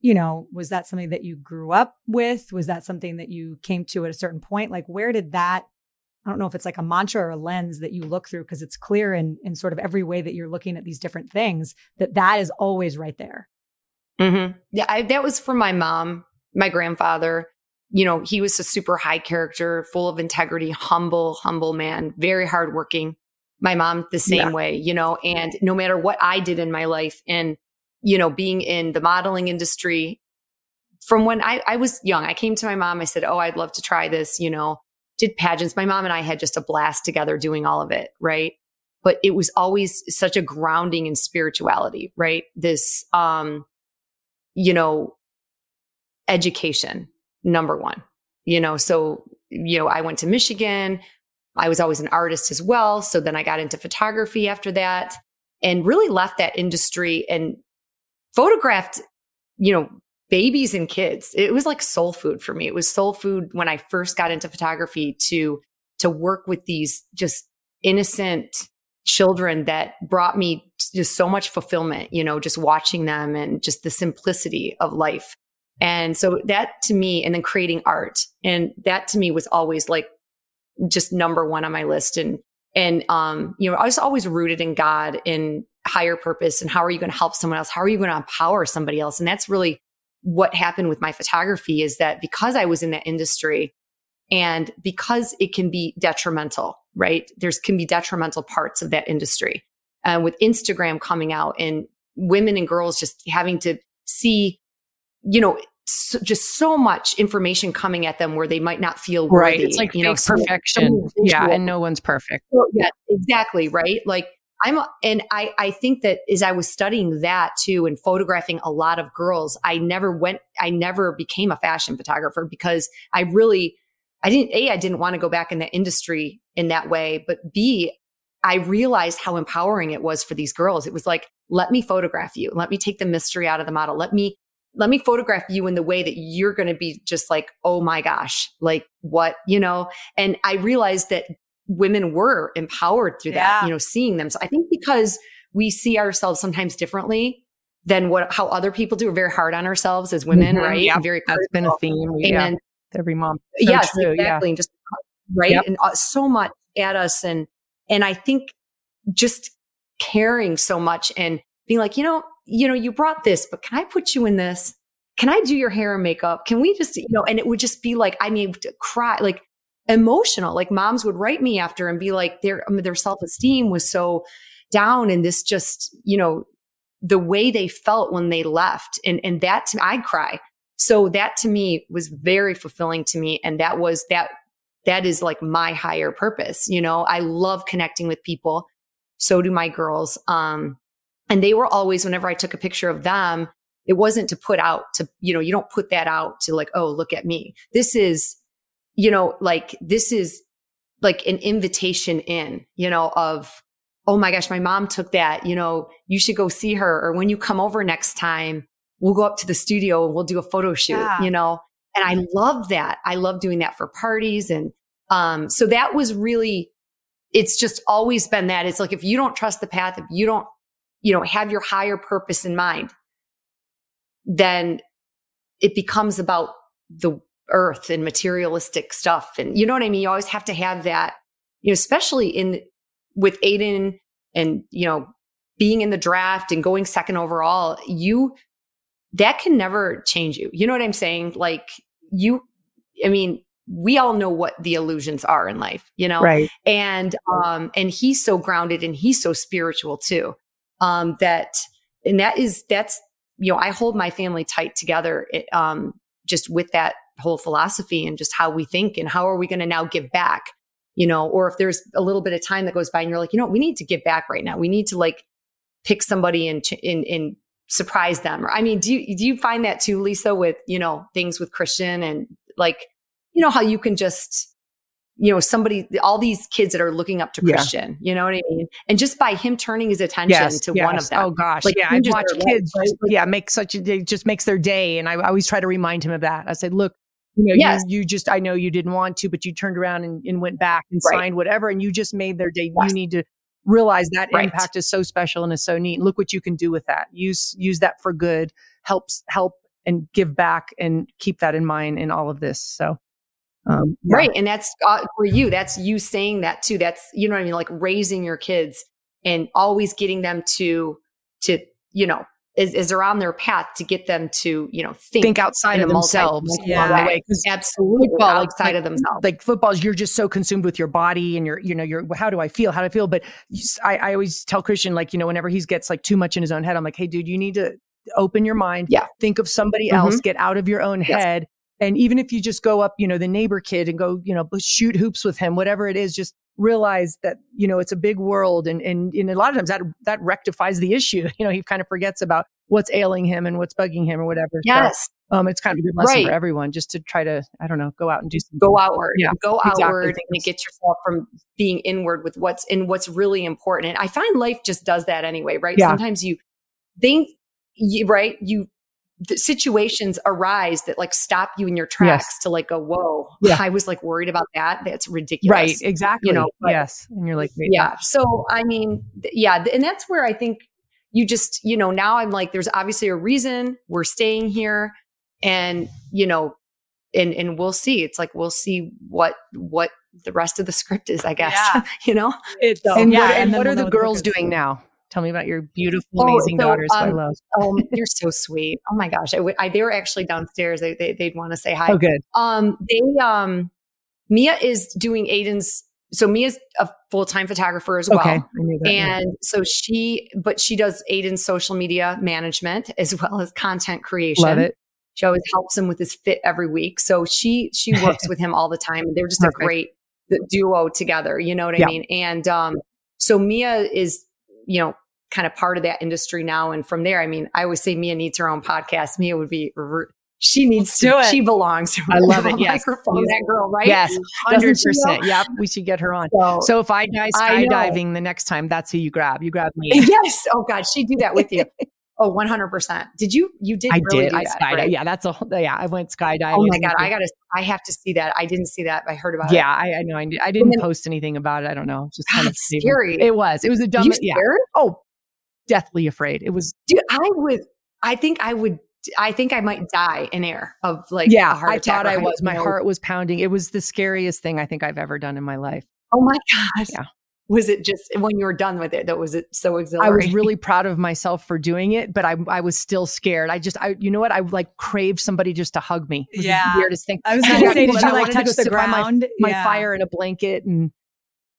You know, was that something that you grew up with? Was that something that you came to at a certain point? Like, where did that I don't know if it's like a mantra or a lens that you look through because it's clear in in sort of every way that you're looking at these different things that that is always right there. Mm-hmm. Yeah, I, that was from my mom, my grandfather. You know, he was a super high character, full of integrity, humble, humble man, very hardworking. My mom, the same Yeah. way, you know, and no matter what I did in my life and, you know, being in the modeling industry from when I, I was young, I came to my mom, I said, Oh, I'd love to try this, you know, did pageants. My mom and I had just a blast together doing all of it. Right. But it was always such a grounding in spirituality, right? This, um, you know, education, number one, you know, so, you know, I went to Michigan. I was always an artist as well. So then I got into photography after that and really left that industry and photographed, you know, babies and kids. It was like soul food for me. It was soul food when I first got into photography to, to work with these just innocent children that brought me just so much fulfillment, you know, just watching them and just the simplicity of life. And so that to me, and then creating art. And that to me was always like just number one on my list. And, and, um, you know, I was always rooted in God and higher purpose. And how are you going to help someone else? How are you going to empower somebody else? And that's really what happened with my photography is that because I was in that industry and because it can be detrimental, right? There's can be detrimental parts of that industry. Uh, with Instagram coming out and women and girls just having to see, you know, so, just so much information coming at them where they might not feel worthy. Right. It's like you know, perfection. yeah. And no one's perfect. well, yeah, exactly. Right. Like I'm, a- and I, I think that as I was studying that too and photographing a lot of girls, I never went, I never became a fashion photographer because I really, I didn't, A, I didn't want to go back in the industry in that way, but B, I realized how empowering it was for these girls. It was like, let me photograph you. Let me take the mystery out of the model. Let me, let me photograph you in the way that you're going to be just like, oh my gosh, like what, you know? And I realized that women were empowered through that, you know, seeing them. So I think because we see ourselves sometimes differently than what, how other people do. We're very hard on ourselves as women, Mhm. right? Yep. And very That's been a theme. Yeah. And Every mom. So yes, true, yeah. exactly. And just right. Yep. And uh, so much at us. And, and I think just caring so much and being like, you know, you know, you brought this, but can I put you in this? Can I do your hair and makeup? Can we just, you know, and it would just be like, I mean, to cry, like emotional. Like moms would write me after and be like, their, I mean, their self esteem was so, down and this just, you know, the way they felt when they left. And, and that to I'd cry. So that to me was very fulfilling to me. And that was that, that is like my higher purpose. You know, I love connecting with people. So do my girls. Um, and they were always, whenever I took a picture of them, it wasn't to put out to, you know, you don't put that out to like, oh, look at me. This is, you know, like this is like an invitation in, you know, of, oh my gosh, my mom took that, you know, you should go see her. Or when you come over next time, we'll go up to the studio and we'll do a photo shoot, yeah. you know? And I love that. I love doing that for parties. And um, so that was really, it's just always been that. It's like if you don't trust the path, if you don't, you know, have your higher purpose in mind, then it becomes about the earth and materialistic stuff. And you know what I mean? You always have to have that, you know, especially in with Aidan and, you know, being in the draft and going second overall, you, that can never change you. You know what I'm saying? Like you, I mean, we all know what the illusions are in life, you know? Right. And, um, and he's so grounded and he's so spiritual too. Um, that, and that is, that's, you know, I hold my family tight together, it, um, just with that whole philosophy and just how we think and how are we going to now give back you know? Or if there's a little bit of time that goes by and you're like you know we need to give back right now. We need to like pick somebody and and, and surprise them. Or i mean do you do you find that too lisa with you know things with christian and like you know how you can just you know somebody all these kids that are looking up to christian yeah. you know what i mean and just by him turning his attention yes, to yes. one of them oh gosh like yeah i watch kids life, yeah make such a it just makes their day and I, I always try to remind him of that i said look you know, yes. you, you just, I know you didn't want to, but you turned around and, and went back and right. signed whatever, and you just made their day. Yes. You need to realize that right. impact is so special and is so neat. Look what you can do with that. Use, use that for good, helps, help and give back and keep that in mind in all of this. So, um, yeah. right. And that's uh, for you. That's you saying that too. That's, you know what I mean? Like raising your kids and always getting them to, to, you know, is, is around their path to get them to, you know, think, think outside of themselves. Yeah, right. absolutely football, outside like, of themselves. Like footballs, you're just so consumed with your body and your, you know, your how do I feel? How do I feel? But I, I always tell Christian, like, you know, whenever he gets like too much in his own head, I'm like, hey, dude, you need to open your mind. Yeah. Think of somebody mm-hmm. else. Get out of your own yes. head. And even if you just go up, you know, the neighbor kid and go, you know, shoot hoops with him, whatever it is, just realize that you know it's a big world and, and and a lot of times that that rectifies the issue you know he kind of forgets about what's ailing him and what's bugging him or whatever. Yes. So, um, it's kind of a good lesson right. for everyone just to try to, I don't know, go out and do something. Go outward. Yeah. Go exactly. outward and get yourself from being inward with what's in what's really important. And I find life just does that anyway, right? Yeah. Sometimes you think, you, right? You, situations arise that like stop you in your tracks yes. to like go, whoa, yeah. I was like worried about that. That's ridiculous. Right. Exactly. You know, but, yes. And you're like, yeah. So, I mean, yeah. And that's where I think you just, you know, now I'm like, there's obviously a reason we're staying here. And, you know, and and we'll see. It's like we'll see what what the rest of the script is, I guess. Yeah. you know? It's and yeah, what, and, and what are the girls doing now? Tell me about your beautiful, oh, amazing so, daughters. Um, I love. oh, you're so sweet. Oh my gosh, I, I they were actually downstairs. They, they would want to say hi. Oh, good. Um, they um, Mia is doing Aidan's so Mia's a full-time photographer as well. Okay. And so she, but she does Aidan's social media management as well as content creation. Love it. She always helps him with his fit every week. So she, she works with him all the time. They're just Perfect. a great duo together. You know what I yeah. mean? And, um, so Mia is, you know, kind of part of that industry now. And from there, I mean, I always say Mia needs her own podcast. Mia would be she needs to. She belongs. I love it. Yes, microphone. That girl, right? Yes, hundred percent. Yep, we should get her on. So, so if I die skydiving the next time, that's who you grab. You grab me. Yes. Oh God, she'd do that with you. Oh, 100%. Did you, you did I really did. I that, skydived. Right? Yeah, that's a, yeah, I went oh skydiving. Oh my God. I got to, I have to see that. I didn't see that. I heard about yeah, it. Yeah, I, I know. I, I didn't then, post anything about it. I don't know. Just kind of scary. It was, it was a dumb, You yeah. Oh, deathly afraid. It was, dude, I would, I think I would I think I might die in air of like yeah. I thought I was. My heart was pounding. It was the scariest thing I think I've ever done in my life. Oh my gosh. Yeah. Was it just when you were done with it that was it so exhilarating? I was really proud of myself for doing it, but I I was still scared. I just I you know what I like craved somebody just to hug me. yeah, weirdest thing. I was going to say, did you like touch the ground? My, my yeah. fire in a blanket and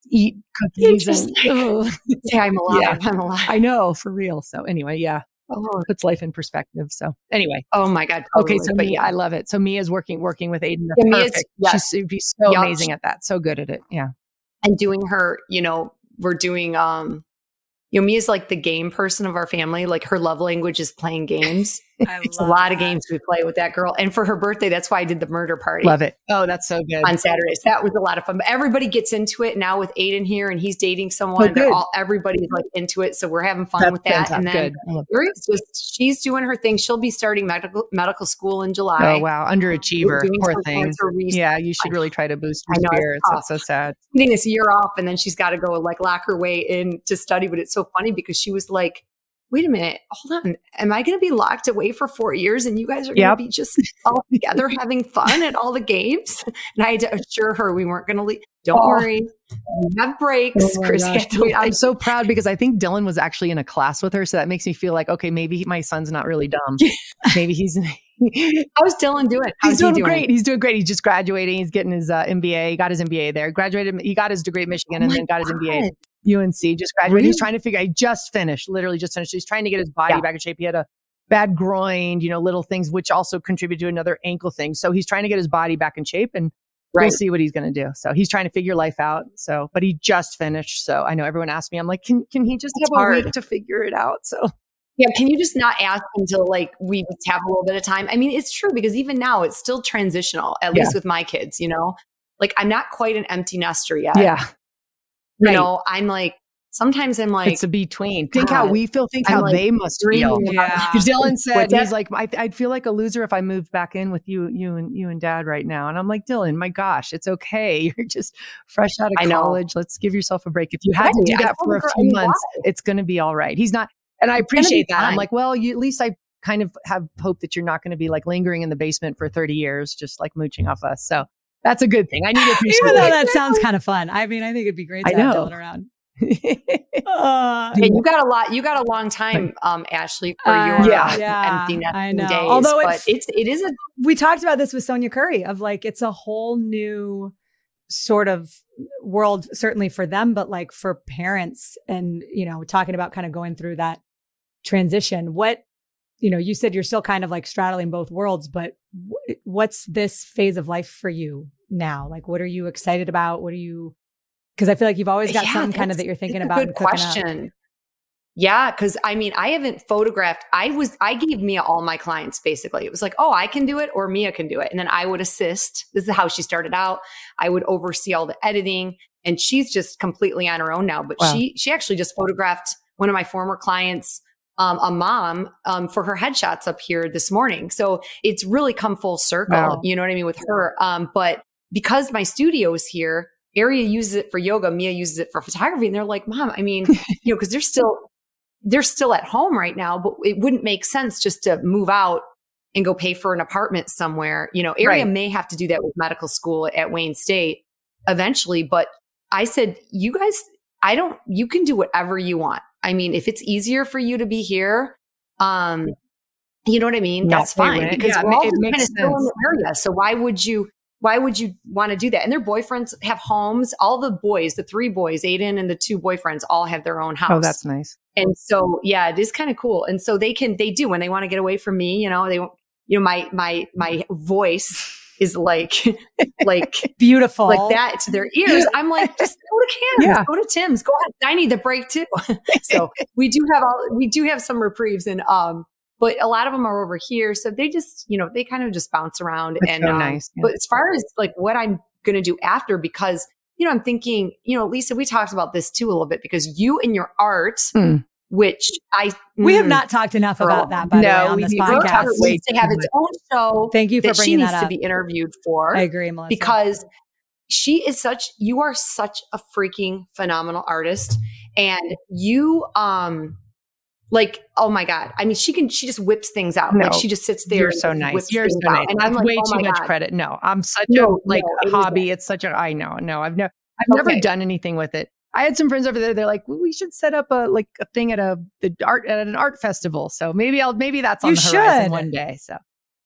eat cookies and ugh. Say I'm alive. Yeah. I'm alive. I know for real. So anyway, yeah, Oh, puts life in perspective. So anyway, oh my God. okay. So but Mia, yeah, I love it. So Mia's working working with Aidan. Yeah, Mia's- yes. She's, she's so Yup. amazing at that. So good at it. Yeah. and doing her, you know, we're doing, um, you know, Mia's like the game person of our family. Like her love language is playing games. It's a lot of games we play with that girl. And for her birthday, that's why I did the murder party. Love it. Oh, that's so good. on Saturdays. That was a lot of fun. But everybody gets into it now with Aidan here, and he's dating someone. Oh, They're good. all everybody's like into it, so we're having fun That's with that. And then good. I just she's doing her thing. She'll be starting medical medical school in. July. Oh wow, underachiever. doing Poor thing. Yeah, you should really try to boost I her know, it's spirits. tough. That's so sad. Getting this year off, and then she's got to go like lock her way in to study. But it's so funny because she was like. Wait a minute, hold on. Am I going to be locked away for four years and you guys are going to be just all together having fun at all the games? And I had to assure her we weren't going to leave. Don't Oh. worry. We have breaks. Oh Chris to I'm so proud because I think Dylan was actually in a class with her. So that makes me feel like, okay, maybe my son's not really dumb. maybe he's How's Dylan doing? How's he's he doing, doing? great. He's doing great. He's just graduating. He's getting his uh, MBA. He got his MBA there. Graduated. He got his degree at Michigan and Oh my then got his MBA God. UNC. Just graduated. He's trying to figure. He just finished. Literally just finished. He's trying to get his body Yeah. back in shape. He had a bad groin. You know, little things which also contribute to another ankle thing. So he's trying to get his body back in shape and. We'll see what he's going to do. So he's trying to figure life out. So, but he just finished. So I know everyone asked me. I'm like, can can he just It's have a week to figure it out? So Yeah, can you just not ask until like we just have a little bit of time? I mean, it's true because even now it's still transitional, at Yeah. least with my kids, you know? Like I'm not quite an empty nester yet. yeah, You right. know, I'm like sometimes I'm like it's a between. Think how we feel. Think I'm how like they must feel. Yeah. Dylan said What's that? he's like, I, I'd feel like a loser if I moved back in with you, you and you and Dad right now. And I'm like, Dylan, my gosh, it's okay. You're just fresh out of I know. college. Let's give yourself a break. If you had to do I that for a her, I few months, why? it's going to be all right. He's not, and I appreciate that. I'm like, well, you, at least I kind of have hope that you're not going to be like lingering in the basement for 30 years, just like mooching off us. So that's a good thing. I need to appreciate Even though that sounds kind of fun. I mean, I think it'd be great to I have know. Dylan around. Uh, and you got a lot you got a long time, um, Ashley, for uh, your Yeah. yeah, empty nesting days. Although but it's- it's it is a we talked about this with Sonya Curry of like it's a whole new sort of world certainly for them but like for parents and you know talking about kind of going through that transition what you know you said you're still kind of like straddling both worlds but wh- what's this phase of life for you now like what are you excited about what are you because I feel like you've always got Yeah, something kind of that you're thinking about Good cooking up. question. Yeah, because I mean, I haven't photographed. I was I gave Mia all my clients basically. It was like, oh, I can do it or Mia can do it, and then I would assist. This is how she started out. I would oversee all the editing, and she's just completely on her own now. But Wow. she she actually just photographed one of my former clients. Um, a mom um, for her headshots up here this morning. So it's really come full circle. Wow. You know what I mean with her. Um, but because my studio is here, Aria uses it for yoga, Mia uses it for photography, and they're like, "Mom, I mean, you know, because they're still they're still at home right now, but it wouldn't make sense just to move out and go pay for an apartment somewhere. You know, Aria Right. may have to do that with medical school at Wayne State eventually, but I said, you guys, I don't, you can do whatever you want. I mean, if it's easier for you to be here, um, you know what I mean? Not That's fine because Yeah, we're all ma- it makes kind of still in the area. So why would you, why would you want to do that? And their boyfriends have homes. All the boys, the three boys, Aidan and the two boyfriends, all have their own house. Oh, that's nice. And so, yeah, it is kind of cool. And so they can, they do when they want to get away from me, you know, they, you know, my, my, my voice is like, like, Beautiful. like that to their ears. I'm like, just go to Cam's, Yeah. go to Tim's, go ahead. I need the break too. so we do have all, we do have some reprieves and, um, but a lot of them are over here. So they just, you know, they kind of just bounce around That's and, so um, nice. Yeah. but as far as like what I'm going to do after, because, you know, I'm thinking, you know, Lisa, we talked about this too a little bit because you and your art, Hmm. which I, we have mm, not talked enough Girl. about that by the No, way on we this need- we're her podcast. talking art way needs to have its own show Thank you for that she needs that to be interviewed for I agree, Melissa. because she is such you are such a freaking phenomenal artist and you um like oh my god i mean she can she just whips things out like she just sits there You're so nice. You're so out. nice. and i'm like way oh too my much God. credit. No, I'm such No, a like no, it hobby. It's such a I know. No, I've never I've never done anything with it. I had some friends over there. They're like, well, we should set up a like a thing at a the art at an art festival. So maybe I'll maybe that's on You the horizon should. one day. So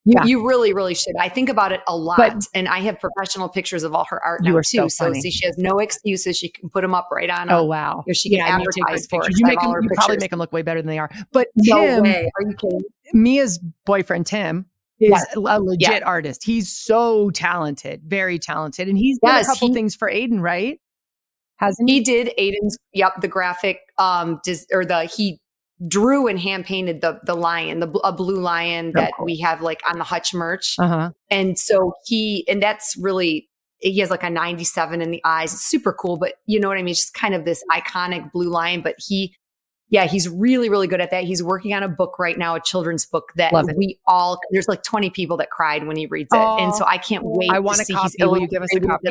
You, Yeah. you really, really should. I think about it a lot, But- and I have professional pictures of all her art now too. so So, see, she has no excuses. She can put them up right on. Oh wow. if she can Yeah, advertise for it. You make them, you probably make them look way better than they are. But No Tim, way. Are you kidding? Mia's boyfriend Tim is Yes. a legit Yeah. artist. He's so talented, very talented, and he's done Yes, a couple he- things for Aidan, right? Hasn't He did Aidan's. Yep, the graphic. Um, dis, or the he drew and hand painted the the lion, the a blue lion that we have like on the Hutch merch. Uh huh. And so he, and that's really, he has like a 97 in the eyes. It's super cool, but you know what I mean? It's just kind of this iconic blue lion But he, yeah, he's really, really good at that. He's working on a book right now, a children's book that we all, there's like 20 people that cried when he reads it. Aw. and so I can't wait. I to want a see. copy. He's Will you give us a copy?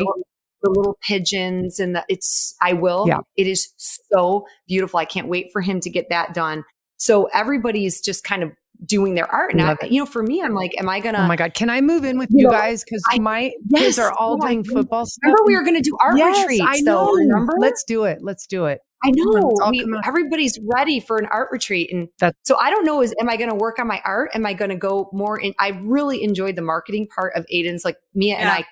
The little, pigeons and the, it's, I will. Yeah. It is so beautiful. I can't wait for him to get that done. So everybody's just kind of doing their art. And I, you know, for me, I'm like, am I going to, Oh my God! Can I move in with You you know, guys? Because I- my Yes, kids are all oh, doing football stuff. Remember, we were going to do art yes, retreats, I though. know. Remember? Let's do it. Let's do it. I know. We, everybody's ready for an art retreat, and That's- so I don't know. Is am I going to work on my art? Am I going to go more in? I really enjoyed the marketing part of Aidan's. Like Mia and I,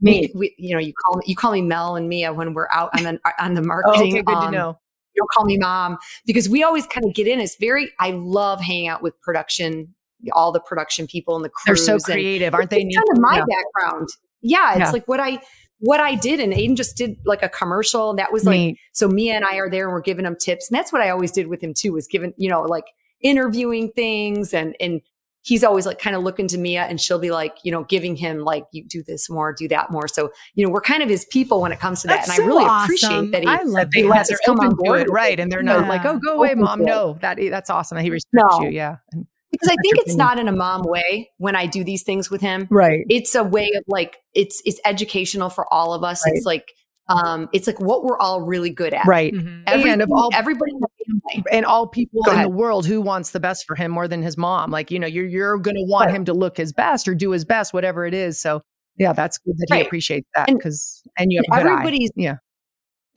we, we, you know, you call me, you call me Mel and Mia when we're out on the on the Oh, marketing. okay, good to um, know. You don't call me mom because we always kind of get in. It's very. I love hanging out with production, all the production people and the crew. They're so creative, aren't they? kind of my Yeah. background. Yeah, it's Yeah. like what I what I did, and Aidan just did like a commercial. That was like Neat. so. Mia and I are there, and we're giving him tips, and that's what I always did with him too. Was giving you know like interviewing things, and and he's always like kind of looking to Mia, and she'll be like you know giving him like you do this more, do that more. So you know we're kind of his people when it comes to that, That's and so I really awesome. appreciate that he. I love he that. lets they're us come on board it, right? And they're not Yeah. like, "Oh, go away, Open mom." No, that that's awesome. He respects No. you. Yeah, And- because I think it's not in a mom way when I do these things with him. right. it's a way of like it's it's educational for all of us. Right. It's like um it's like what we're all really good at. Right. Mhm. Every, And of all- everybody in the family. and all people in the world who wants the best for him more than his mom like you know you're you're going to want Right. him to look his best or do his best whatever it is so yeah that's good that he appreciates that because and you have a good eye. Everybody's yeah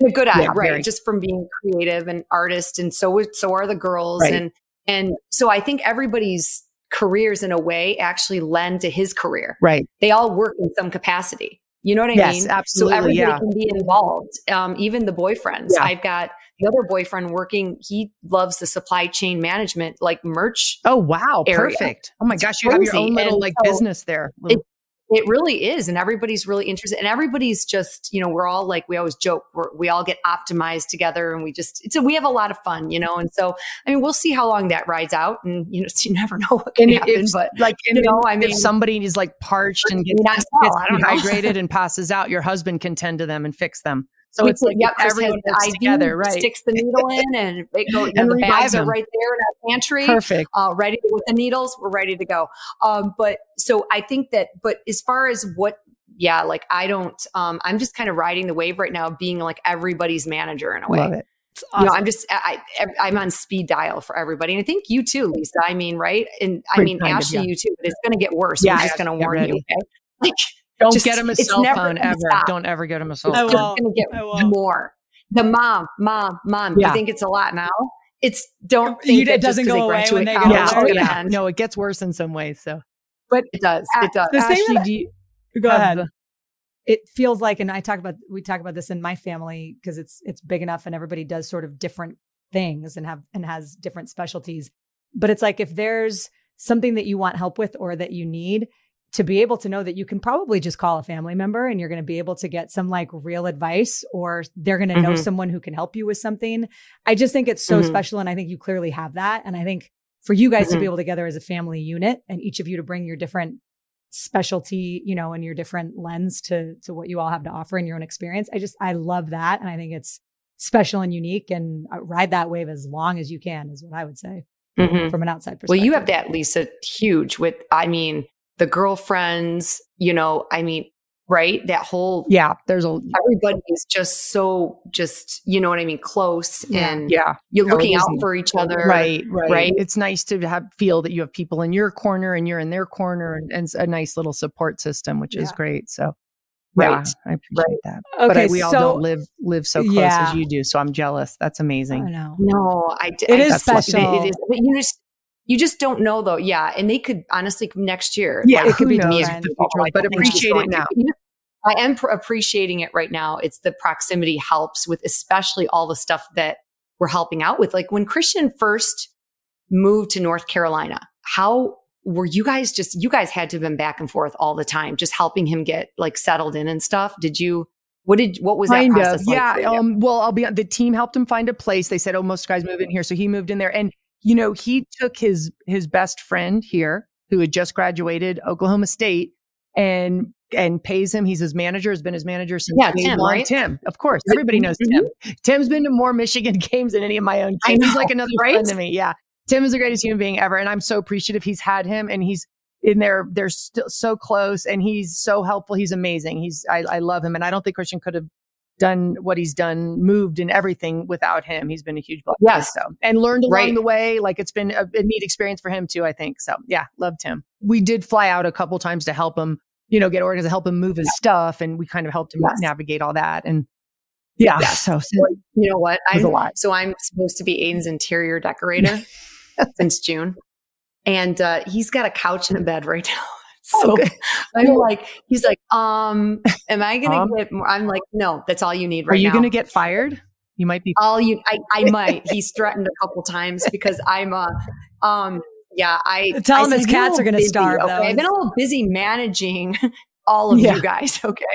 a good eye, Yeah, right? very. Just from being creative and artist, and so so are the girls, Right. and and so I think everybody's careers in a way actually lend to his career. right They all work in some capacity. You know what I Yes, mean? absolutely, So everybody yeah. can be involved. Um, even the boyfriends. Yeah. I've got the other boyfriend working. He loves the supply chain management, like merch oh wow area. perfect oh my It's gosh you have your own little And like so business there Little- It really is. And everybody's really interested. And everybody's just, you know, we're all like, we always joke, we're, we all get optimized together and we just, it's a, we have a lot of fun, you know? And so, I mean, we'll see how long that rides out. And, you know, you never know what can and happen. if, But, like you know, I mean- if somebody is like parched and gets, gets well, I don't know. dehydrated and passes out your husband can tend to them and fix them so we it's like yep, everyone has the IV, together right Sticks the needle in and it goes And the revive bags are right there in our pantry. perfect uh, ready to, with the needles. We're ready to go. Um, but so I think that, but as far as what, yeah, like I don't, um, I'm just kind of riding the wave right now, being like everybody's manager in a way. love it It's You know. I'm just, I, I, I'm on speed dial for everybody. And I think you too, Lisa. I mean, right? And I Pretty mean, kind of, Ashley, yeah. you too, but it's going to get worse. Yeah, I'm just going to warn you. Okay. Like, Don't Just- get him a it's cell phone gonna ever. stop. Don't ever get him a cell I phone. it's won't. going to I get won't. more. The mom, mom, mom. Yeah. You think it's a lot now? It's don't You- think it doesn't go away when they get college Yeah, older. oh, yeah. No, it gets worse in some ways. So, but It does. It does. The Ashley, that- do you Go have ahead. the- it feels like, and I talk about, we talk about this in my family because it's, it's big enough and everybody does sort of different things and have, and has different specialties. But it's like, if there's something that you want help with or that you need to be able to know that you can probably just call a family member and you're going to be able to get some like real advice or they're going to know Mhm. someone who can help you with something. I just think it's so Mhm. special. And I think you clearly have that. And I think for you guys to Mhm. be able to together as a family unit and each of you to bring your different specialty, you know, and your different lens to to what you all have to offer in your own experience. I just I love that and I think it's special and unique and uh, ride that wave as long as you can is what I would say Mhm. from an outside perspective. Well, you have that, Lisa, huge with, I mean, the girlfriends, you know, I mean, right? That whole, yeah, there's a everybody is just so, just, you know what I mean? Close Yeah. and yeah, you're No, looking out for each other. right, right, right? It's nice to have feel that you have people in your corner and you're in their corner, and, and a nice little support system, which is great. So, Right. yeah, I appreciate that. okay, but I, we all don't live live so close Yeah. as you do, so I'm jealous. That's I amazing. know. No, I d- It I- is That's what- special. It is, but you just, you just don't know though. Yeah. And they could honestly next year. Yeah, like, it could be me knows different. what the But I appreciate it now. I am pr- appreciating it right now. It's the proximity helps with especially all the stuff that we're helping out with. Like when Christian first moved to North Carolina, how were you guys just, you guys had to have been back and forth all the time, just helping him get like settled in and stuff. Did you, what did, what was that process of like? yeah um well i'll be the team helped him find a place they said oh most guys move in here so he moved in there and you know he took his his best friend here who had just graduated oklahoma state and and pays him he's his manager has been his manager since Yeah, Tim, right? tim of course everybody knows mm-hmm. tim. Tim's been to more michigan games than any of my own I kids he's like another right? friend to me yeah. Tim is the greatest human being ever and i'm so appreciative he's had him and he's in there they're still so close and he's so helpful he's amazing he's I, I love him and i don't think christian could have done what he's done, moved and everything without him. He's been a huge blessing. Yes. So and learned along Right. the way. Like it's been a, a neat experience for him too, I think. So yeah, loved him. We did fly out a couple times to help him, you know, get organized, to help him move his stuff. And we kind of helped him Yes. navigate all that. And yeah, Yes. so, so You know what? was a I'm, lot. so I'm supposed to be Aidan's interior decorator since June. And uh, he's got a couch and a bed right now. So Okay. I'm like, he's like, um, am I gonna Um, get more? I'm like, no, that's all you need right are you going to get fired? You might be. all you I, I might. He's threatened a couple times because I'm a, um yeah, I Tell I him said, his "I've been a cats are gonna busy, starve, Okay, though. I've been a little busy managing all of Yeah. you guys. Okay.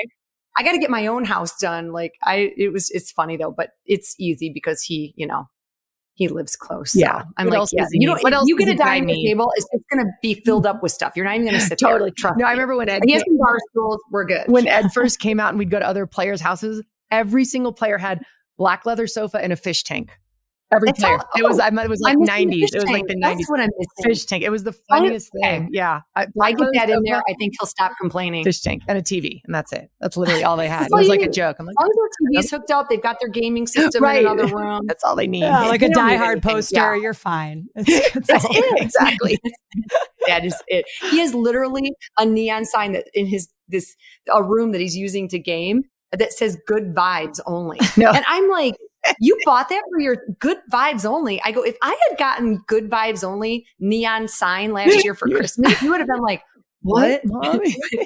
I got to get my own house done. Like I, it was, it's funny though, but it's easy because he, you know, he lives close. So Yeah. I'm What like, yeah, you don't, What else you get a dining table, it's, it's going to be filled up with stuff. You're not even going to sit there. Totally. Trust No, I remember when Ed He has some bar stools. We're good. when Ed first came out and we'd go to other players' houses, every single player had black leather sofa and a fish tank. Every That's player. all- it was oh, I mean, it was like I'm nineties. It was like tank. the That's nineties. what I'm missing. Fish tank. It was the funniest okay. thing. Yeah. I, I get that in there. I think he'll stop complaining. Fish tank and a TV, and that's it. That's literally all they had. It was like you a joke. I'm like, As long as their TV's hooked up, they've got their gaming system Right. in another room. that's all they need. Yeah, like a You Die Hard anything. poster, Yeah. you're fine. It's, it's That's all- it. exactly. that is it. He has literally a neon sign that in his this a room that he's using to game that says "Good Vibes Only," No. and I'm like. You bought that for your good vibes only. I go, if I had gotten good vibes only neon sign last year for Christmas, you would have been like, what?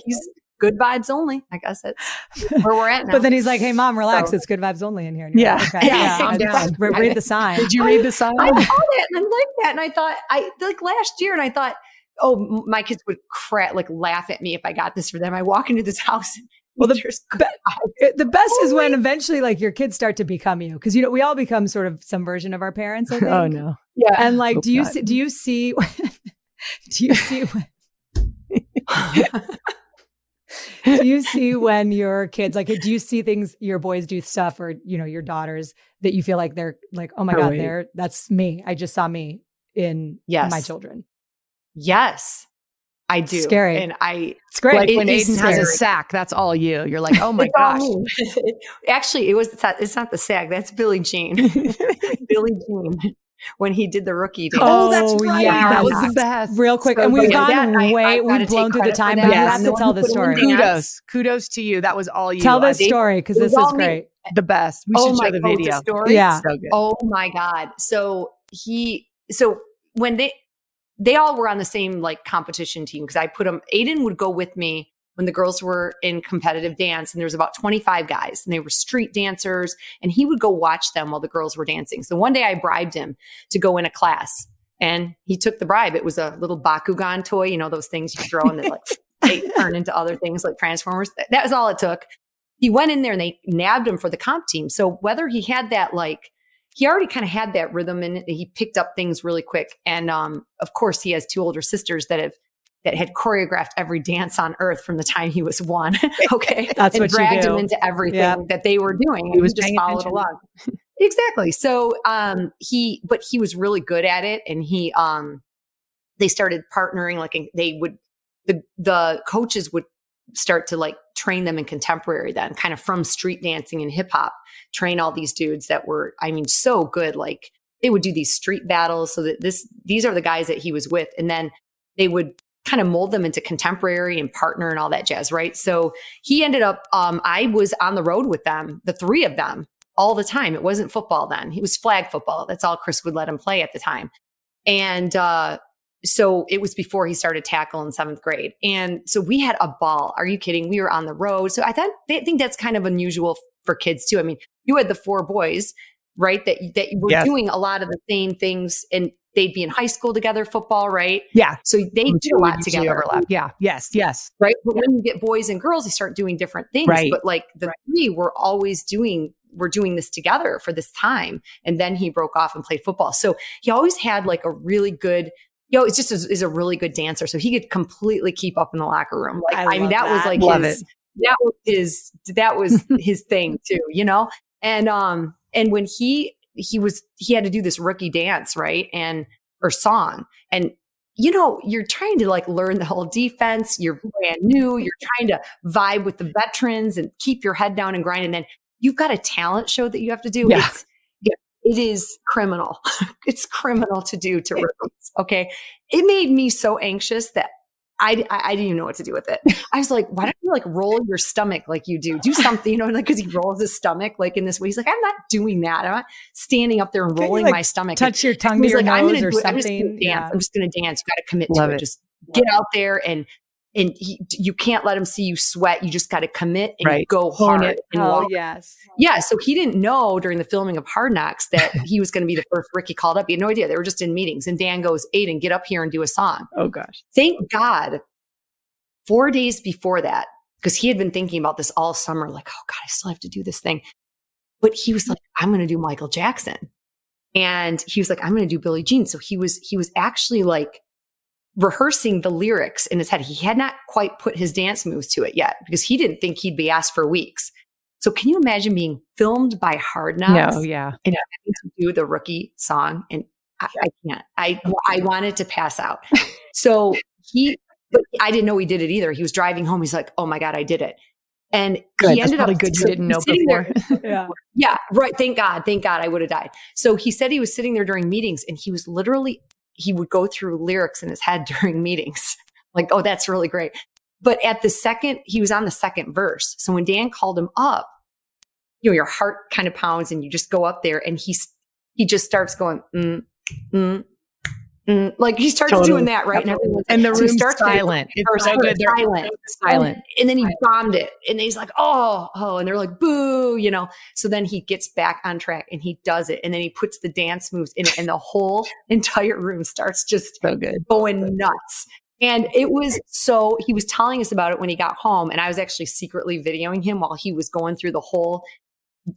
He's good vibes only. I guess that's where we're at now. But then he's like, "Hey, mom, relax. So- It's good vibes only in here." And Yeah. like, okay, Yeah, yeah. calm I'm down. just- read the sign. Did you read the sign? I saw that and I liked that. And I thought, I like last year, and I thought, oh, my kids would cra- like laugh at me if I got this for them. I walk into this house. And Well, the be- uh, eh, the best is when eventually, like, your kids start to become you, because you know we all become sort of some version of our parents. I think. oh no. yeah. And like, Hope do you not. see, do you see do you see when, do you see when your kids like do you see things your boys do stuff or you know your daughters that you feel like they're like oh my Oh, god wait. they're that's me I just saw me in Yes. my children. yes, I do. Scary. And I, It's great. Like It when is Aidan has a sack, that's all you. You're like, oh my gosh. Actually, it was, it's not, it's not the sack. That's Billie Jean. Billie Jean when he did the rookie dance. Oh, that's oh, right. That was the best. Real quick, So and we've good. gone That way, I've gotta we've blown through the time, that. but you have to tell the story. Kudos. Kudos to you. That was all you. Tell I this think story because this is all me. great. The best. We Oh should my show the oh, God, video. story? Yeah. So good. Oh my God. So he, so when they, they all were on the same like competition team because I put them, Aidan would go with me when the girls were in competitive dance and there was about 25 guys and they were street dancers and he would go watch them while the girls were dancing. So one day I bribed him to go in a class and he took the bribe. It was a little Bakugan toy, you know, those things you throw and they like they turn into other things like Transformers. That was all it took. He went in there and they nabbed him for the comp team. So whether he had that like he already kind of had that rhythm and he picked up things really quick. And um, of course, he has two older sisters that have that had choreographed every dance on earth from the time he was one. okay, That's and what you dragged him into everything Yeah. that they were doing. He was just followed attention. along. exactly. So um, he, but he was really good at it, and he um, they started partnering. Like they would the the coaches would start to like train them in contemporary then kind of from street dancing and hip hop train all these dudes that were i mean so good like they would do these street battles so that this these are the guys that he was with and then they would kind of mold them into contemporary and partner and all that jazz right? So he ended up um, i was on the road with them the three of them all the time. It wasn't football then. It was flag football. That's all chris would let him play at the time. And uh, so it was before he started tackle in seventh grade. And so we had a ball. Are you kidding? We were on the road. So I thought, I think that's kind of unusual for kids too. I mean, you had the four boys, right? That, that were Yes. doing a lot of the same things and they'd be in high school together, football, right? Yeah. So they two a lot together. Overlap. Yeah. Yes. Yes. right? But when you get boys and girls, they start doing different things. Right. But like the three were always doing, we're doing this together for this time. And then he broke off and played football. So he always had like a really good, you know, it's just a, is a really good dancer. So he could completely keep up in the locker room. Like, I I, mean, love that, was like Love his, that was his, that was his thing too, you know? And, um, and when he, he was, he had to do this rookie dance, right? And, or song. And you know, you're trying to like learn the whole defense. You're brand new. You're trying to vibe with the veterans and keep your head down and grind. And then you've got a talent show that you have to do. Yeah. It's, yeah, it is criminal. it's criminal to do to rookies. Okay. It made me so anxious that I, I, I didn't even know what to do with it. I was like, why don't you like roll your stomach like you do? Do something, you know, like because he rolls his stomach like in this way. He's like, I'm not doing that. I'm not standing up there and rolling like, my stomach. Touch your tongue to He's your like, I'm gonna or do it. I'm just gonna dance. Yeah. I'm just gonna dance. You got to commit Love to it. it. Just get out there and and he, you can't let him see you sweat. You just got to commit and Right. go Hone hard. it. And Oh walk. yes. Yeah. So he didn't know during the filming of Hard Knocks that he was going to be the first Ricky called up. He had no idea. They were just in meetings. And Dan goes, Aidan, get up here and do a song. Oh gosh. Thank God, four days before that, because he had been thinking about this all summer, like, oh God, I still have to do this thing. But he was like, I'm going to do Michael Jackson. And he was like, I'm going to do Billie Jean. So he was, he was actually like rehearsing the lyrics in his head. He had not quite put his dance moves to it yet because he didn't think he'd be asked for weeks. So can you imagine being filmed by Hard Knocks? No. Yeah. and having to do the rookie song and I, I can't i i wanted to pass out so he but i didn't know he did it either he was driving home he's like oh my god i did it and Good. he That's ended up good you didn't know before. there- Yeah. yeah right thank god thank god i would have died so he said he was sitting there during meetings and he was literally he would go through lyrics in his head during meetings. Like oh that's really great. But at the second he was on the second verse. So when dan called him up you know your heart kind of pounds and you just go up there and he's he just starts going mm, mm, mm. like he starts Totally. doing that right and everyone's And the so room's starts with- silent. It's so good. Silent silent. and then he bombed it and he's like oh oh and they're like boo you know so then he gets back on track and he does it and then he puts the dance moves in it and the whole entire room starts just So good. going nuts and it was so he was telling us about it when he got home and i was actually secretly videoing him while he was going through the whole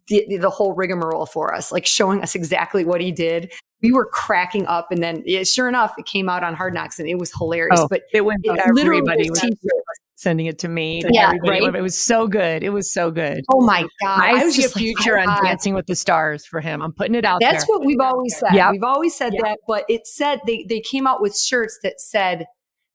the, the whole rigmarole for us like showing us exactly what he did we were cracking up and then yeah, sure enough it came out on hard knocks and it was hilarious Oh, but it went it everybody. was was. Sending it to me. To Yeah, right? It was so good. It was so good. oh my god I, was see a just like, future my on God. Dancing with the Stars for him. I'm putting it out That's there. what we've always said. Yep. We've always said that, but it said they they came out with shirts that said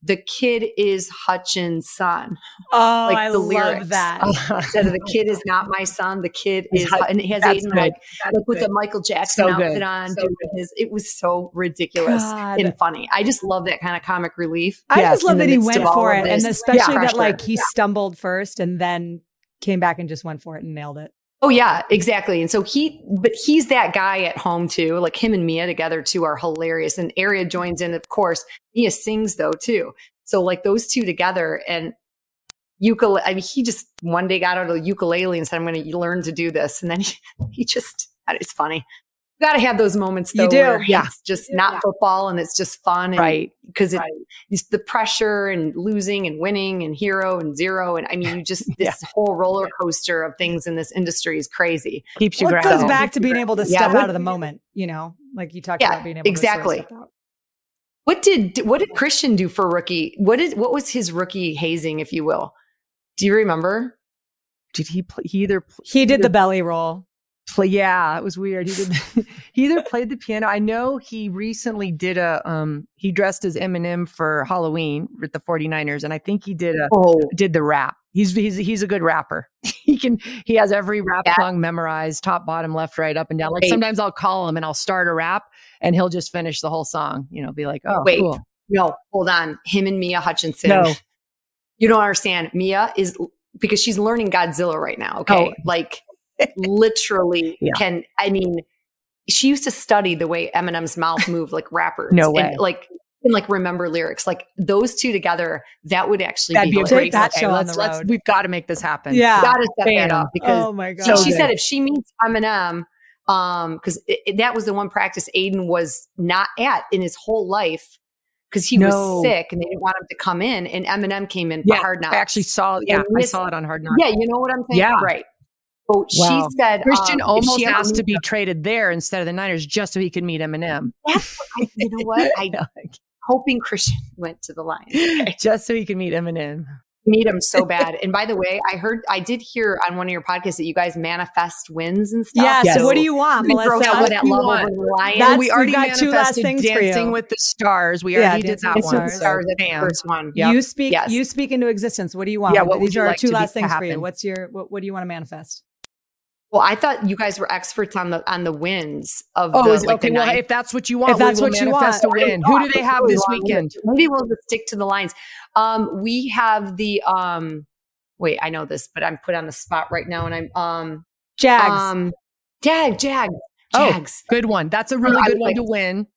the kid is Hutchinson. Oh, Like I the love lyrics. that. Instead of the kid is not my son, the kid Is Hut- and he has Aidan like, That's like with good. the Michael Jackson So outfit good. on, So his. It was so ridiculous God. and funny. I just love that kind of comic relief. I Yes, just love that he went for it, and this especially that like he stumbled first and then came back and just went for it and nailed it. Oh yeah, exactly. And so he, but he's that guy at home too. Like him and Mia together too are hilarious. And Aria joins in, of course. Mia sings though too. So like those two together and ukulele. I mean, he just one day got out of the ukulele and said, "I'm going to learn to do this," and then he, he just it's funny. You got to have those moments though. You do, where yeah. It's just not football and it's just fun, and, right. Because it's the pressure and losing and winning and hero and zero. And I mean, you just, Yeah. this whole roller coaster of things in this industry is crazy. Keeps you Well, it goes back to being able to step what- out of the moment, you know, like you talked Yeah, about being able exactly. to sort of step out. What did, what did Christian do for rookie? What did, what was his rookie hazing, if you will? Do you remember? Did he play? He either pl- He did the belly roll. Play. Yeah, it was weird. He did. he either played the piano. I know he recently did a. Um, he dressed as Eminem for Halloween with the 49ers, and I think he did a Oh, did the rap. He's he's he's a good rapper. he can he has every rap Yeah. song memorized, top, bottom, left, right, up and down. Like Wait. sometimes I'll call him and I'll start a rap and he'll just finish the whole song. You know, be like, oh, Wait. cool. no, hold on. Him and Mia Hutchinson. No. You don't understand. Mia is, because she's learning Godzilla right now. Okay. Oh. Like literally Yeah. can, I mean, she used to study the way Eminem's mouth moved like rappers. No And, way. like, can like remember lyrics. Like those two together, that would actually That'd be, be a great that okay, show on let's, the let's- road. We've got to make this happen. Yeah. Gotta set that up because Oh my she, god. she good. said if she meets Eminem, um, because that was the one practice Aidan was not at in his whole life because he No. was sick and they didn't want him to come in, and Eminem came in for Yeah, Hard Knocks. I actually saw. Yeah, I saw it on Hard Knocks. yeah, you know what I'm saying? Yeah. right. So she said Christian um, almost she ever asked to meets be traded there instead of the Niners just so he could meet Eminem. That's what I, you know what? I hoping Christian went to the Lions. Okay. just so he could meet Eminem. Need him so bad. And by the way, I heard, I did hear on one of your podcasts that you guys manifest wins and stuff. Yes. so What do you want, we broke Melissa? out with that you love want? over Lions. That's- we already we've got two last manifested things for Dancing you. with the Stars. We Yeah, already did that with the one. Stars. Stars, So, that's the bam. first one. Yep. You speak. Yes. You speak into existence. What do you want? Yeah, what These are like two last to things for you. What's your? What, what do you want to manifest? Well, I thought you guys were experts on the on the wins of Oh, the, like, okay. Well, if that's what you want, If that's what you want. a win. Who do they have this weekend? Maybe we'll just stick to the Lions. Um, we have the um. Wait, I know this, but I'm put on the spot right now, and I'm um Jags. um Jag Jag Oh. Jags. Good one. That's a really good one like- to win.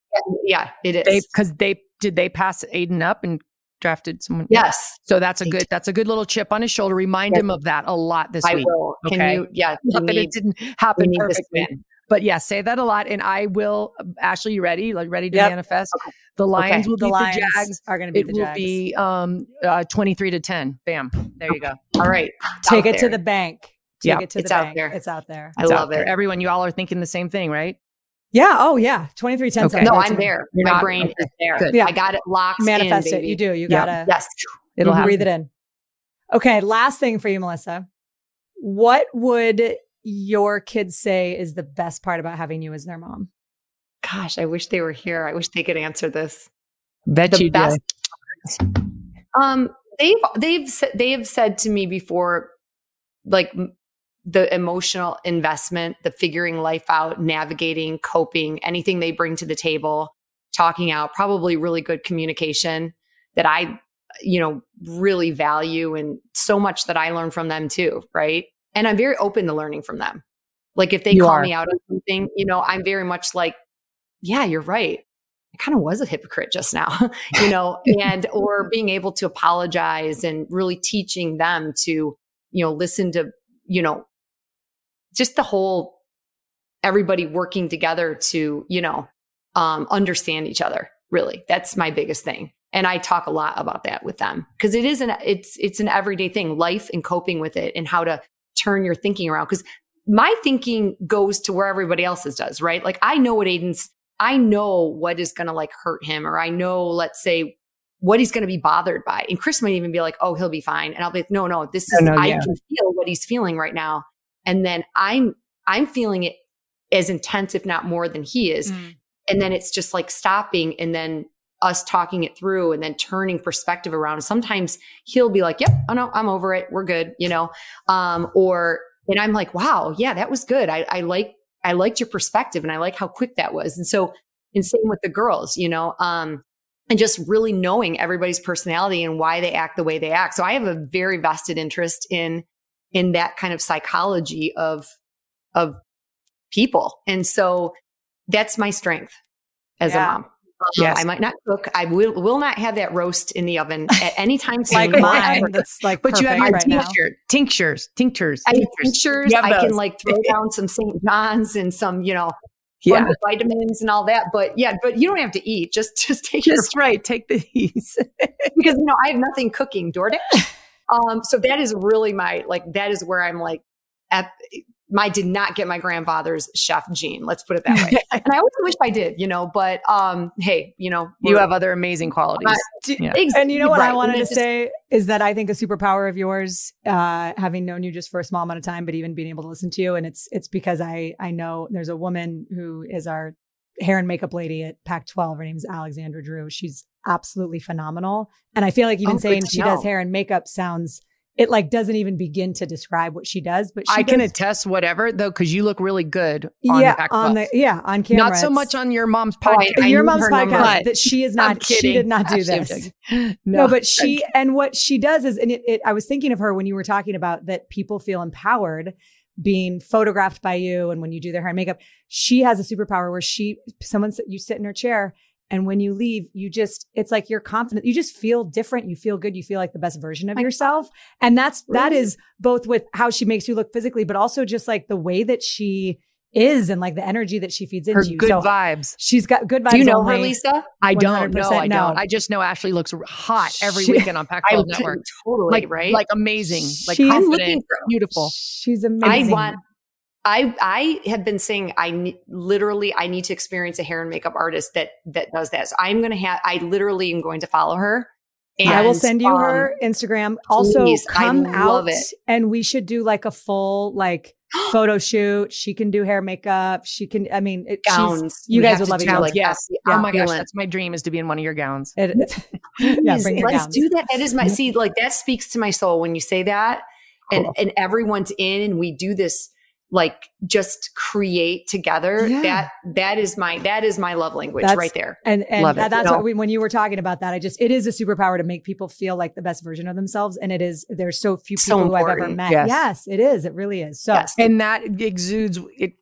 Yeah, it is. They because they did they pass Aidan up and drafted someone. yes, So that's a good that's a good little chip on his shoulder. Remind Yes. him of that a lot this I week. will. Can Okay. you? Yeah, we Not that need, it didn't happen perfectly. But yeah, say that a lot. And I will Ashley, you ready? Like ready to Yep. manifest? The Lions Okay. will the beat Lions the Jags. are going to be It the will Jags. be um uh 23 to 10. Bam. There you go. All right, It's Take out it to the bank. Take Yeah, it to it's the out bank. there. It's out there. I It's out love there. it. Everyone, you all are thinking the same thing, right? Yeah. Oh, yeah. 23 10 Okay. No, I'm there. You're My not- brain okay. is there. Good. Yeah. I got it locked. Manifest in, it. baby. You do. You Yeah. got to Yes. It'll happen. breathe it in. Okay. Last thing for you, Melissa. What would your kids say is the best part about having you as their mom? Gosh, I wish they were here. I wish they could answer this. Bet the you best. do. Um, they've they've they've said to me before, like m- the emotional investment, the figuring life out, navigating, coping, anything they bring to the table, talking out, probably really good communication that I, you know, really value and so much that I learn from them too, right? And I'm very open to learning from them. Like if they You call are. me out on something, you know, I'm very much like, yeah, you're right. I kind of was a hypocrite just now, you know, and or being able to apologize and really teaching them to, you know, listen to, you know, just the whole everybody working together to, you know, um, understand each other. Really, that's my biggest thing, and I talk a lot about that with them because it is an it's it's an everyday thing, life and coping with it, and how to turn your thinking around. Because my thinking goes to where everybody else's does, right? Like I know what Aidan's I know what is going to like hurt him, or I know, let's say, what he's going to be bothered by. And Chris might even be like, "Oh, he'll be fine," and I'll be like, "No, no, this is No, no, I yeah. can feel what he's feeling right now." And then I'm I'm feeling it as intense, if not more, than he is. And then it's just like stopping, and then us talking it through, and then turning perspective around. Sometimes he'll be like, "Yep, oh no, I'm over it. We're good," you know, um, or and I'm like, "Wow, yeah, that was good. I, I like I liked your perspective and I like how quick that was. And so, and same with the girls, you know, um, and just really knowing everybody's personality and why they act the way they act. So I have a very vested interest in, in that kind of psychology of, of people. And so that's my strength as Yeah. a mom. Um, Yes. I might not cook. I will, will not have that roast in the oven at any time soon. Like mine. That's like But you have your right tincture, tinctures, tinctures, I have tinctures. tinctures. You have I can like throw down some St. John's and some, you know, Yeah, vitamins and all that. But yeah, but you don't have to eat. Just just take your just right. Take these. because you know I have nothing cooking DoorDash. Um, so that is really my like that is where I'm like at my did not get my grandfather's chef gene. Let's put it that way. and I always wish I did, you know. But um, hey, you know, you have other amazing qualities. Do- Yeah. And you know what I wanted to just- say is that I think a superpower of yours, uh, having known you just for a small amount of time, but even being able to listen to you, and it's it's because I I know there's a woman who is our hair and makeup lady at Pac-12. Her name is Alexandra Drew. She's absolutely phenomenal, and I feel like even Oh, saying she does hair and makeup sounds it like doesn't even begin to describe what she does. But she I can attest whatever though, because you look really good on yeah the on the yeah on camera. Not so much on your mom's Oh, podcast. Your mom's number. podcast that she is not. She did not do this. joking. No, but she and what she does is, and it, it, I was thinking of her when you were talking about that people feel empowered being photographed by you, and when you do their hair and makeup, she has a superpower where she, someone, you sit in her chair, And when you leave, you just, it's like you're confident. You just feel different. You feel good. You feel like the best version of yourself. And that's, that is both with how she makes you look physically, but also just like the way that she is and like the energy that she feeds Her into you. good So vibes. she's got good vibes. Do you know only. her, Lisa? I don't know. I no. don't. I just know Ashley looks hot every She- weekend on Pac I 12 Network. totally Like, right. like amazing, like She's- confident, beautiful. She's I amazing. want. I I have been saying I ne- literally I need to experience a hair and makeup artist that that does that. So I'm gonna have. I literally am going to follow her. And, I will send you um, her Instagram. Also, please, come love out it. and we should do like a full like photo shoot. She can do hair, makeup. She can. I mean, it, she's- gowns. you We guys would love it. do. Like, Yes. the Oh my gosh, that's my dream is to be in one of your gowns. It, yeah, Please, bring your let's gowns. do that. That is my see, like that speaks to my soul when you say that, and Cool. and everyone's in, and we do this like just create together. Yeah. That that is my that is my love language That's- right there. And and Love it. that- that's No. what we when you were talking about that, I just it is a superpower to make people feel like the best version of themselves. And it is there's so few So people who I've ever met. Yes. Yes. it is. It really is. So yes. and that exudes it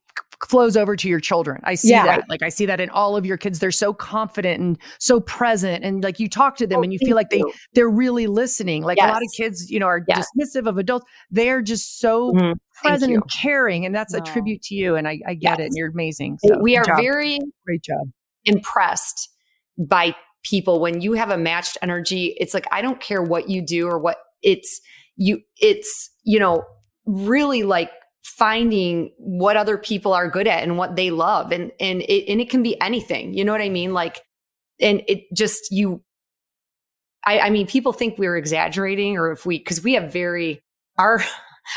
flows over to your children i see Yeah. that like i see that in all of your kids they're so confident and so present and like you talk to them Oh, and you feel like they you. they're really listening like a lot of kids you know are Yes. dismissive of adults they're just so Mhm. Thank present and caring and that's a tribute to you and i, I get it and you're amazing so we are job. very great job. impressed by people. When you have a matched energy it's like i don't care what you do or what it's you it's you know really like finding what other people are good at and what they love and and it and it can be anything you know what i mean? Like and it just you i i mean people think we're exaggerating or if we because we have very our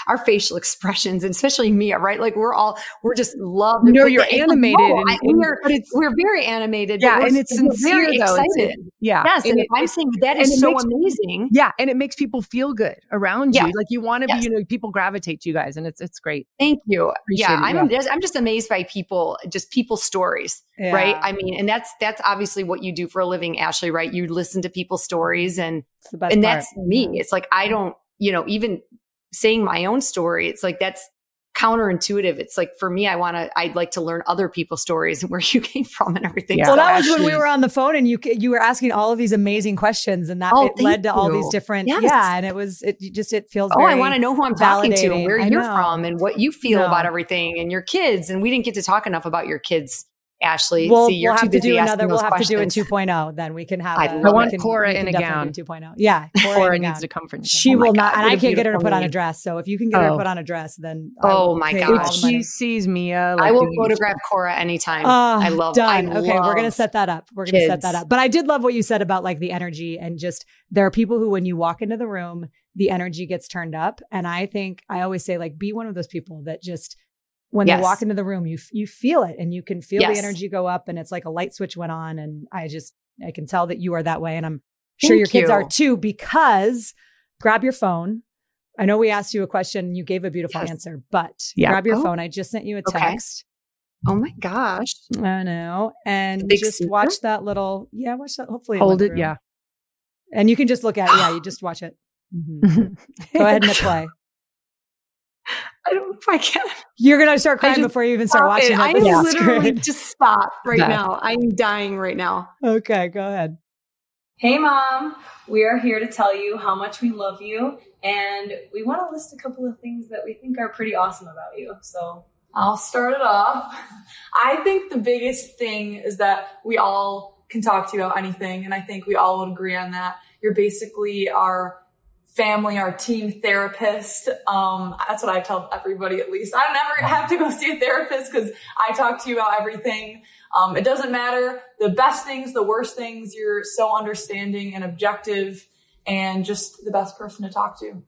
our facial expressions and especially me right like we're all we're just love no you're like, animated no, and, I- and- we are but it's we're very animated. yeah and it's sincere very though It's- excited. yeah yes, and, it- I'm saying that and is so makes- amazing. yeah and it makes people feel good around Yeah. you like you want to be you know people gravitate to you guys and it's it's great Thank you. Appreciate yeah, it, I'm just, I'm just amazed by people, just people's stories, right? I mean, and that's that's obviously what you do for a living, Ashley, right? You listen to people's stories, and it's the best and part. that's me. It's like I don't, you know, even saying my own story, it's like that's counterintuitive. It's like for me, I want to, I'd like to learn other people's stories and where you came from and everything. Yeah. Well, So that was when we were on the phone and you you were asking all of these amazing questions and that Oh, it led thank to all these different Yes. yeah and it was it just it feels Oh, I want to know who I'm talking to and validating. where I you're know. from and what you feel No. about everything and your kids. And we didn't get to talk enough about your kids, Ashley. We'll, See, you're we'll too have to do another. We'll those have to do a 2.0. Then we can have. I a- love we it. want can- Cora in can a gown. 2.0. Yeah, Cora, Cora a needs gown. to come for She Oh my will God, not, and what I a can't get her to put on a dress. So if you can get her to Oh. put on a dress, then Oh my pay you gosh. if she sees Mia I will photograph Cora anytime. Ah, I love. done. I okay, we're gonna set that up. We're gonna set that up. But I did love what you said about like the energy and just there are people who, when you walk into the room, the energy gets turned up. And I think I always say like be one of those people that just when Yes. they walk into the room, you you feel it and you can feel Yes. the energy go up and it's like a light switch went on. And I just I can tell that you are that way, and I'm sure Thank your kids you. are too. Because grab your phone. I know we asked you a question, you gave a beautiful Yes. answer, but Yeah. grab your Oh. phone. I just sent you a Okay. text. Oh my gosh. I know. And just secret? watch that little, yeah, watch that. Hopefully, hold it through. yeah And you can just look at it. Yeah, you just watch it. Mhm. Go ahead and play. I don't. I can't. You're going to start crying before you even start watching it. it. I This am is literally just stop right Yeah. now. I'm dying right now. Okay, go ahead. Hey, Mom. We are here to tell you how much we love you, and we want to list a couple of things that we think are pretty awesome about you. So I'll start it off. I think the biggest thing is that we all can talk to you about anything, and I think we all would agree on that. You're basically our family, our team therapist. Um, that's what I tell everybody at least. I never have to go see a therapist because I talk to you about everything. Um, it doesn't matter the best things, the worst things. You're so understanding and objective and just the best person to talk to.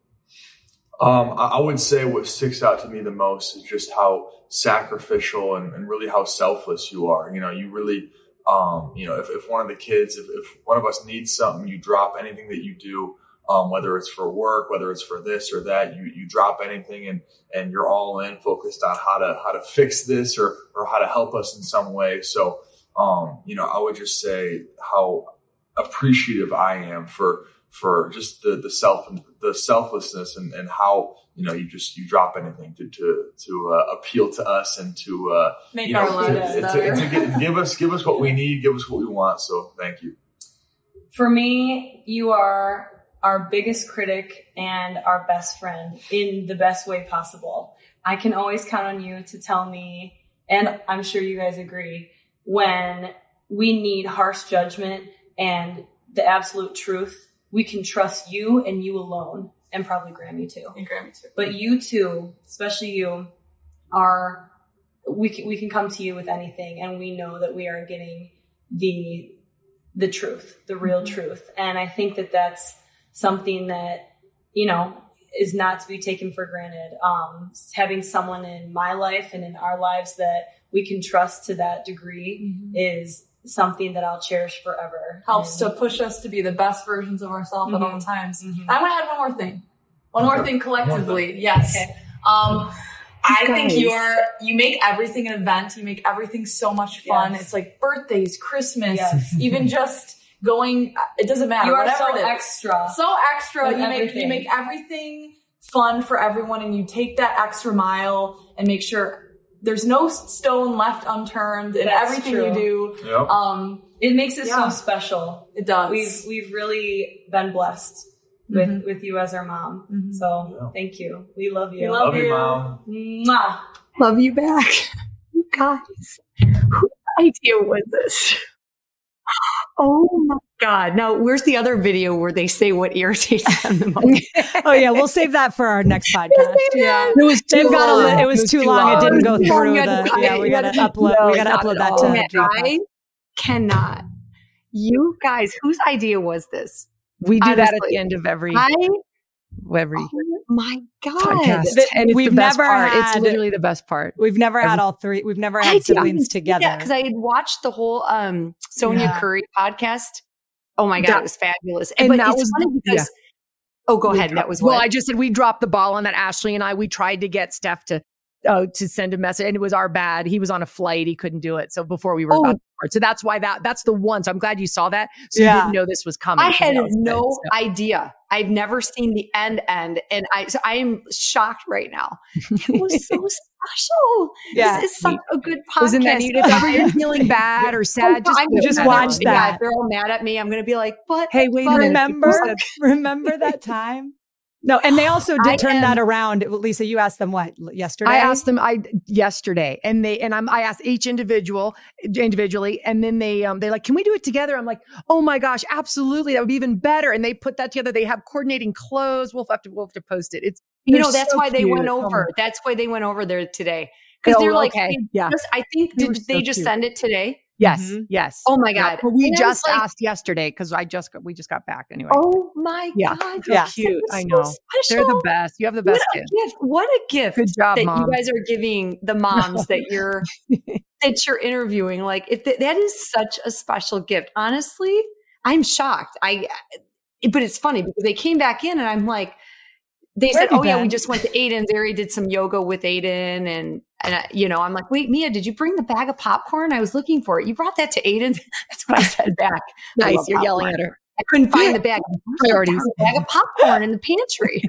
Um, I would say what sticks out to me the most is just how sacrificial and, and really how selfless you are. You know, you really, um, you know, if, if one of the kids, if, if one of us needs something, you drop anything that you do, um, whether it's for work, whether it's for this or that, you, you drop anything and, and you're all in focused on how to, how to fix this or, or how to help us in some way. So, um, you know, I would just say how appreciative I am for, for just the the self the selflessness and, and how you know you just you drop anything to to to uh, appeal to us and to uh, Make you our know, lives to, to, better. to give, give us give us what we need, give us what we want. So thank you. For me, you are our biggest critic and our best friend in the best way possible. I can always count on you to tell me, and I'm sure you guys agree, when we need harsh judgment and the absolute truth, we can trust you and you alone, and probably Grammy too. And Grammy too. But you two, especially you, are we can, we can come to you with anything, and we know that we are getting the the truth, the real Mm-hmm. truth. And I think that that's something that you know is not to be taken for granted. Um, having someone in my life and in our lives that we can trust to that degree is something that I'll cherish forever. Helps And- to push us to be the best versions of ourselves at all Mhm. times. Mhm. I want to add one more thing. One more thing collectively. Yes. Okay. Um, I think you're you make everything an event. You make everything so much fun. Yes. It's like birthdays, Christmas, Yes. even just going. It doesn't matter. You are whatever so it is. extra. so extra. With You make you everything. make everything fun for everyone, and you take that extra mile and make sure there's no stone left unturned in That's everything true. you do. Yep. Um, It makes it Yeah. so special. it does. We've we've really been blessed with Mhm. with you as our mom. Mhm. So Yeah. thank you. We love you. We love Love you, you. mom. Mwah. Love you back. You guys, whose idea was this? Oh my God. Now, where's the other video where they say what irritates them the most? Oh yeah, we'll save that for our next podcast. Yeah. It was They've too got a long. li- it was too long. It didn't go Yeah, through the yeah, we we gotta upload no, we gotta upload that to oh, Man, Dropbox. I cannot. You guys, whose idea was this? We do that at the end of every I, every oh my God. podcast, and it's we've the best never part. had- It's literally the best part. We've never had all three. We've never had didn't siblings together. that because I had watched the whole um Sonya Yeah. Curry podcast. Oh my god, That- it was fabulous. and but that it's was- funny because oh, go We ahead. dropped- That was well. what I just said we dropped the ball on that. Ashley and I, we tried to get Steph to uh, to send a message, and it was our bad. He was on a flight; he couldn't do it. So before we were Oh. about start, so that's why that that's the one. So I'm glad you saw that. So you didn't know this was coming. I had no So- idea. I've never seen the end end, and I so I am shocked right now. It was so special. Yeah. This is such a good podcast. Wasn't that neat? If ever you're feeling bad or oh, sad, just, I'm just watch Yeah, that. if they're all mad at me, I'm going to be like, "But Hey, wait but- remember remember that time? No, and they also did I turn am- that around. Lisa, you asked them what yesterday? I asked them I yesterday, and they and I'm I asked each individual individually, and then they um they're like, "Can we do it together?" I'm like, "Oh my gosh, absolutely! That would be even better." And they put that together. They have coordinating clothes. We'll have to we'll have to post it. It's You know, that's so why they went cute. Oh over. That's why they went over there today. Because Oh, they're like, okay. Yeah. just- I think did were they so just cute. send it today? Yes, Mhm. yes. Oh my Yeah, god! but we And just like, asked yesterday because I just got, we just got back anyway. Oh my Yeah. god! So Yeah. cute. That's I so know. They're the best. You have the What best a kids. gift! What a gift Good job, that mom. you guys are giving the moms that you're that you're interviewing. Like, if th- that is such a special gift. Honestly, I'm shocked. I, but it's funny because they came back in and I'm like, they Where said, "Oh yeah, we just went to Aidan's. Ari did some yoga with Aidan, and and I, you know, I'm like, wait, Mia, did you bring the bag of popcorn? I was looking for it. You brought that to Aidan. That's what I said back. Nice. You're yelling at her. I couldn't find the bag. Priorities. A bag of popcorn in the pantry.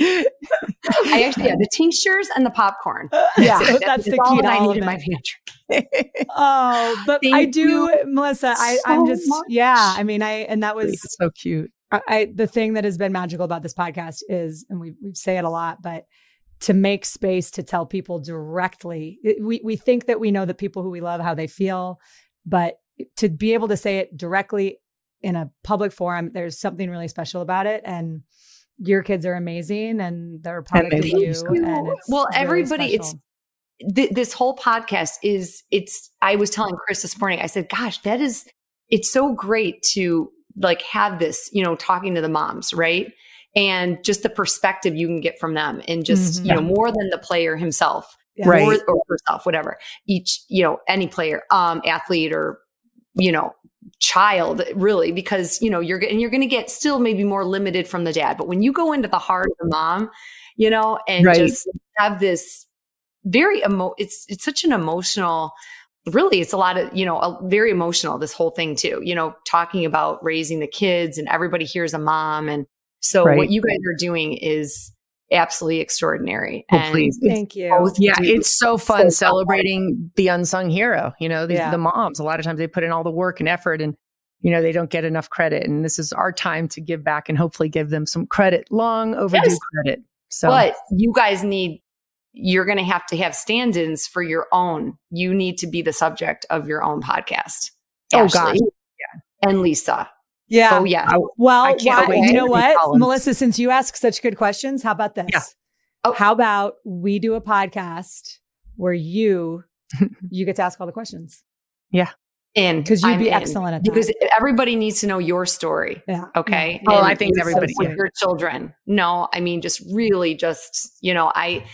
I actually yeah, the tinctures and the popcorn. yeah, That's, that's the key that I need in my pantry. Oh, but Thank I do, Melissa. I, I'm just much. yeah. I mean, I and that was It's so cute. I, I the thing that has been magical about this podcast is, and we we say it a lot, but to make space to tell people directly. We we think that we know the people who we love how they feel, but to be able to say it directly in a public forum, there's something really special about it. And your kids are amazing, and they're a product of they you. love. And it's Well, really everybody, it's th- this whole podcast is it's i was telling chris this morning i said gosh that is it's so great to like have this you know talking to the moms right and just the perspective you can get from them and just Mhm. you know more than the player himself Yeah. Right. or, or herself whatever each you know any player um athlete or you know child really because you know you're and you're going to get still maybe more limited from the dad but when you go into the heart of the mom you know and Right. just have this very emo it's it's such an emotional really it's a lot of you know a, very emotional this whole thing too you know talking about raising the kids and everybody here's a mom and so Right. what you guys are doing is absolutely extraordinary Oh, and please. Thank you. both Yeah, do it's so fun so celebrating the unsung hero. You know, the, Yeah. the moms. A lot of times they put in all the work and effort, and you know they don't get enough credit. And this is our time to give back and hopefully give them some credit, long overdue Yes. credit. So, but you guys need you're going to have to have stand-ins for your own you need to be the subject of your own podcast Oh, Ashley gosh. and lisa yeah. oh yeah Well, I can't why- you know what, Collins. Melissa? Since you ask such good questions, how about this? Yeah. Oh. How about we do a podcast where you you get to ask all the questions Yeah. in because you'd I'm be in. excellent at that. because everybody needs to know your story yeah. okay Oh, And I think everybody with should. your children no i mean just really just you know i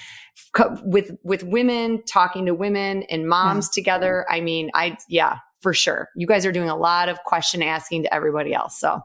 with with women talking to women and moms together i mean i yeah for sure you guys are doing a lot of question asking to everybody else so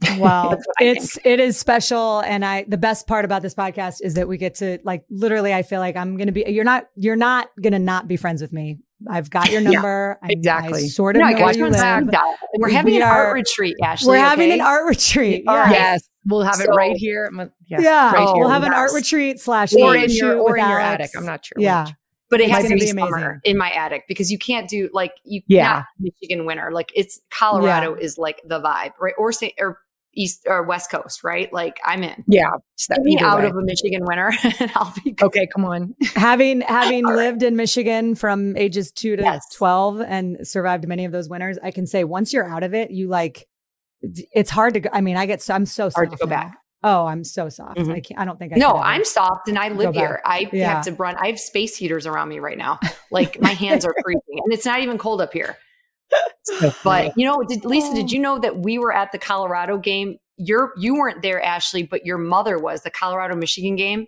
Well, That's what it's it is special, and I the best part about this podcast is that we get to like literally. I feel like I'm gonna be. You're not. You're not gonna not be friends with me. I've got your number. I, exactly. I sort of no, know guys, where you we're, live. we're having We an are- art retreat ashley We're having okay? an art retreat. All right. Yes. yes, we'll have it So- right here. Yeah, Yeah, right Oh, here. we'll have an art retreat slash or in your or in your attic. I'm not sure. Yeah, which. But it It's has to be, be amazing. summer in my attic because you can't do like you Yeah. Michigan winter like it's Colorado is like the vibe right or say or east or west coast right like I'm in Yeah, get me out way. of a Michigan winter and I'll be good. Okay, come on. having having lived in Michigan from ages two to Yes. twelve and survived many of those winters, I can say once you're out of it, you like it's hard to. go I mean, I get so I'm so Hard to go now. back. Oh, I'm so soft. Mhm. I can't. I don't think I. no. I'm soft and I live here I Yeah. have to run I have space heaters around me right now like my hands are freezing and it's not even cold up here But you know, did, Lisa, Oh. did you know that we were at the Colorado game? You're you weren't there, Ashley, but your mother was the Colorado Michigan game.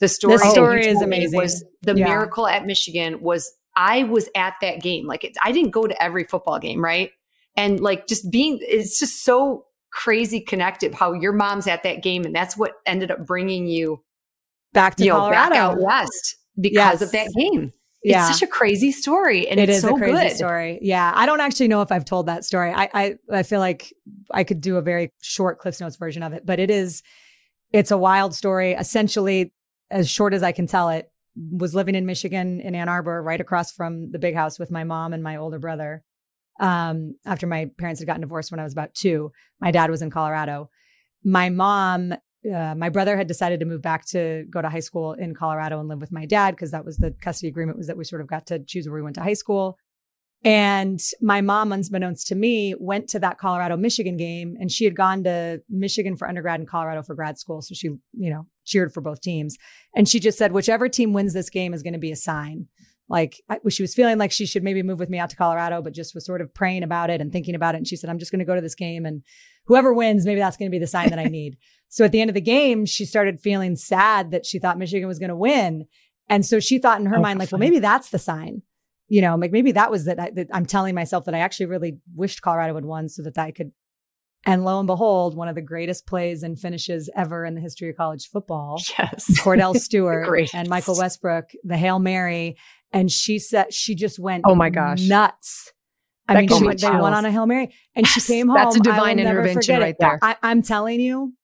The story, that story is amazing. Was the Yeah. miracle at Michigan was I was at that game. Like it, I didn't go to every football game, right? And like just being, it's just so crazy connected how your mom's at that game, and that's what ended up bringing you, back to you know, Colorado. back out west because Yes. of that game. Yeah. It's such a crazy story, and It it's is so a crazy good. story. Yeah. I don't actually know if I've told that story. I, I I feel like I could do a very short Cliff's Notes version of it, but it is it's a wild story. Essentially, as short as I can tell it, was living in Michigan in Ann Arbor, right across from the big house with my mom and my older brother. Um, after my parents had gotten divorced when I was about two, my dad was in Colorado. My mom, uh, my brother had decided to move back to go to high school in Colorado and live with my dad because that was the custody agreement was that we sort of got to choose where we went to high school. And my mom, unbeknownst to me, went to that Colorado Michigan game and she had gone to Michigan for undergrad and Colorado for grad school. So she, you know, cheered for both teams. And she just said, whichever team wins this game is going to be a sign. Like I, she was feeling like she should maybe move with me out to Colorado, but just was sort of praying about it and thinking about it. And she said, I'm just going to go to this game and whoever wins, maybe that's going to be the sign that I need. So at the end of the game, she started feeling sad that she thought Michigan was going to win. And so she thought in her Oh, mind, like, well, maybe that's the sign you know, like maybe that was that, I, that I'm telling myself that I actually really wished Colorado had won so that I could. And lo and behold, one of the greatest plays and finishes ever in the history of college football, Yes, Kordell Stewart and Michael Westbrook, the Hail Mary. And she said, she just went, Oh my gosh. nuts. I That mean, she went, they chills. on a Hail Mary and she came home. that's a divine intervention right it. there. I, I'm telling you,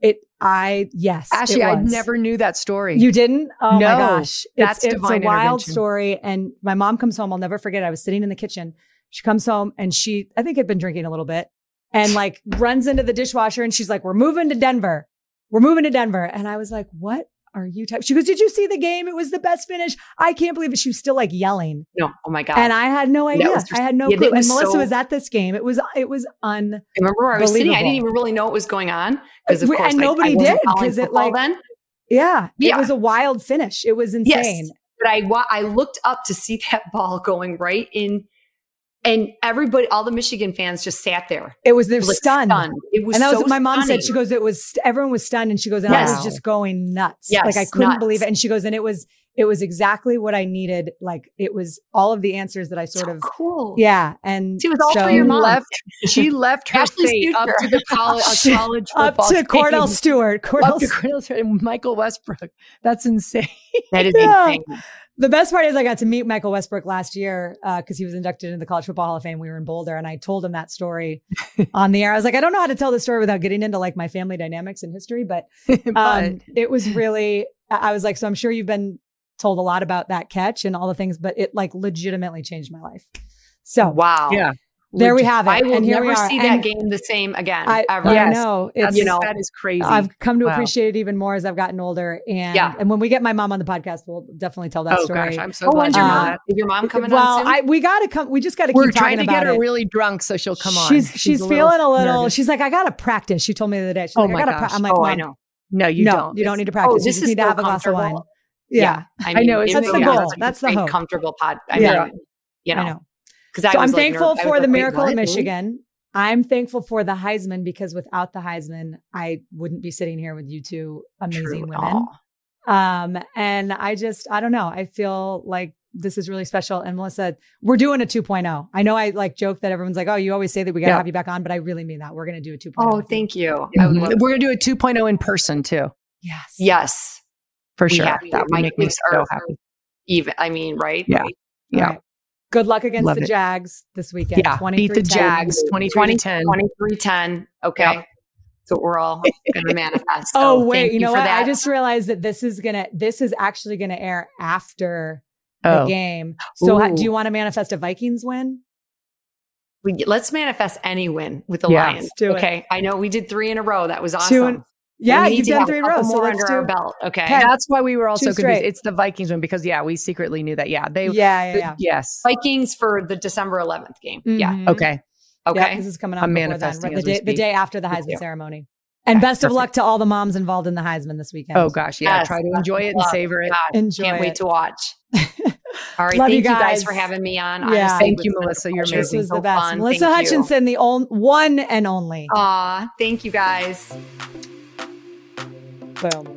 it, I, yes. Ashley, I never knew that story. You didn't? Oh my gosh. that's it's, it's a wild story. And my mom comes home. I'll never forget. it. I was sitting in the kitchen. She comes home and she, I think had been drinking a little bit and like runs into the dishwasher and she's like, we're moving to Denver. We're moving to Denver. And I was like, what are you type? She goes, did you see the game? It was the best finish. I can't believe it. She was still like yelling. no, oh my god! And I had no idea. just- I had no yeah, clue. And Melissa so- was at this game. It was, it was un, I remember where I was sitting? I didn't even really know what was going on uh, because, of We- course, and I- I nobody wasn't did, because it, like, then. yeah, Yeah. it was a wild finish. It was insane. Yes, but I I looked up to see that ball going right in, and everybody, all the Michigan fans, just sat there, It was, they're like, stunned. It was and that was so what my mom said. She goes, it was everyone was stunned, and she goes, and I was just going nuts. Yes, like I couldn't nuts. believe it. And she goes, and it was it was exactly what I needed. Like it was all of the answers that I sort so of cool. yeah. And See, it was all so, for your mom. left. She left her Ashley's fate up to the college, uh, a college up football to Kordell game. Stewart. Up to Kordell Stewart and Michael Westbrook. That's insane. That is Yeah. insane. The best part is I got to meet Michael Westbrook last year because he was inducted into the College Football Hall of Fame. We were in Boulder, and I told him that story on the air. I was like, I don't know how to tell the story without getting into like my family dynamics and history, but, But- um, it was really. I I was like, so I'm sure you've been told a lot about that catch and all the things, but it like legitimately changed my life. So Wow. Yeah. There we have it. I will and here never we are. see that And game the same again. I, ever. I know. It's, you know, that is crazy. I've come to Wow. appreciate it even more as I've gotten older. And Yeah. and when we get my mom on the podcast, we'll definitely tell that oh story. gosh, I'm so Oh, glad you your know Uh, mom? that. Is your mom coming well, on soon? I we got to come. We just got to keep. We're keep trying to get her it. really drunk so she'll come on. She's she's, a feeling a little. nervous. She's like, I got to practice. She told me the other day. She's Oh like, my I got to. gosh. I'm like, oh, I know. no, you don't. you don't need to Oh, practice. you just need to have a glass of wine. Yeah, I, I know, That's the goal. That's the hope. comfortable pod. I Yeah. mean, you know. Because So I I'm was like thankful ner- for the like, miracle what? in Michigan. I'm thankful for the Heisman because without the Heisman, I wouldn't be sitting here with you two amazing True. women. Um, and I just, I don't know. I feel like this is really special. And Melissa, we're doing a 2.0. I know I like joke that everyone's like, oh, you always say that we got to Yeah. have you back on, but I really mean that. We're going to do a 2.0. Oh, thank you. I would Mhm. We're gonna do a 2.0 in person too, Yes. Yes, for we sure. That would make me so happy. Even, I mean, right? Yeah. Right. Yeah. right. Good luck against Love the it. Jags this weekend. Yeah, beat the 23-10. Jags 23 to 10. 23 10. Okay. Yep. So we're all going to manifest. Oh, wait. thank You know what? That. I just realized that this is going to, this is actually going to air after Oh, the game. So ha- Ooh. do you want to manifest a Vikings win? we, let's manifest any win with the Yeah. Lions. Let's do it. okay. I know we did three in a row. That was awesome. Two and- Yeah, We need you've done three in a row. So more let's under do our belt. Okay. Okay. that's why we were all Two so confused. It's the Vikings win because yeah, we secretly knew that. Yeah, they. Yeah, yeah, the- yeah. Yes. Vikings for the December 11th game. Yeah. Mhm. Okay. Okay. Yeah, this is coming up I'm before then, manifesting right? the day, the day after the Heisman ceremony. And Okay, best of luck to all the moms involved in the Heisman this weekend. Oh gosh, yeah. Yes. Try to enjoy it and Love. savor it. God, Enjoy Can't wait to watch. All right. Love thank you you guys. guys. for having me on. Yeah. Honestly, Thank you, Melissa. a You're pleasure. This was So the best. fun. Melissa Thank you. Hutchinson, the on- one and only. Aw, thank you guys. Boom.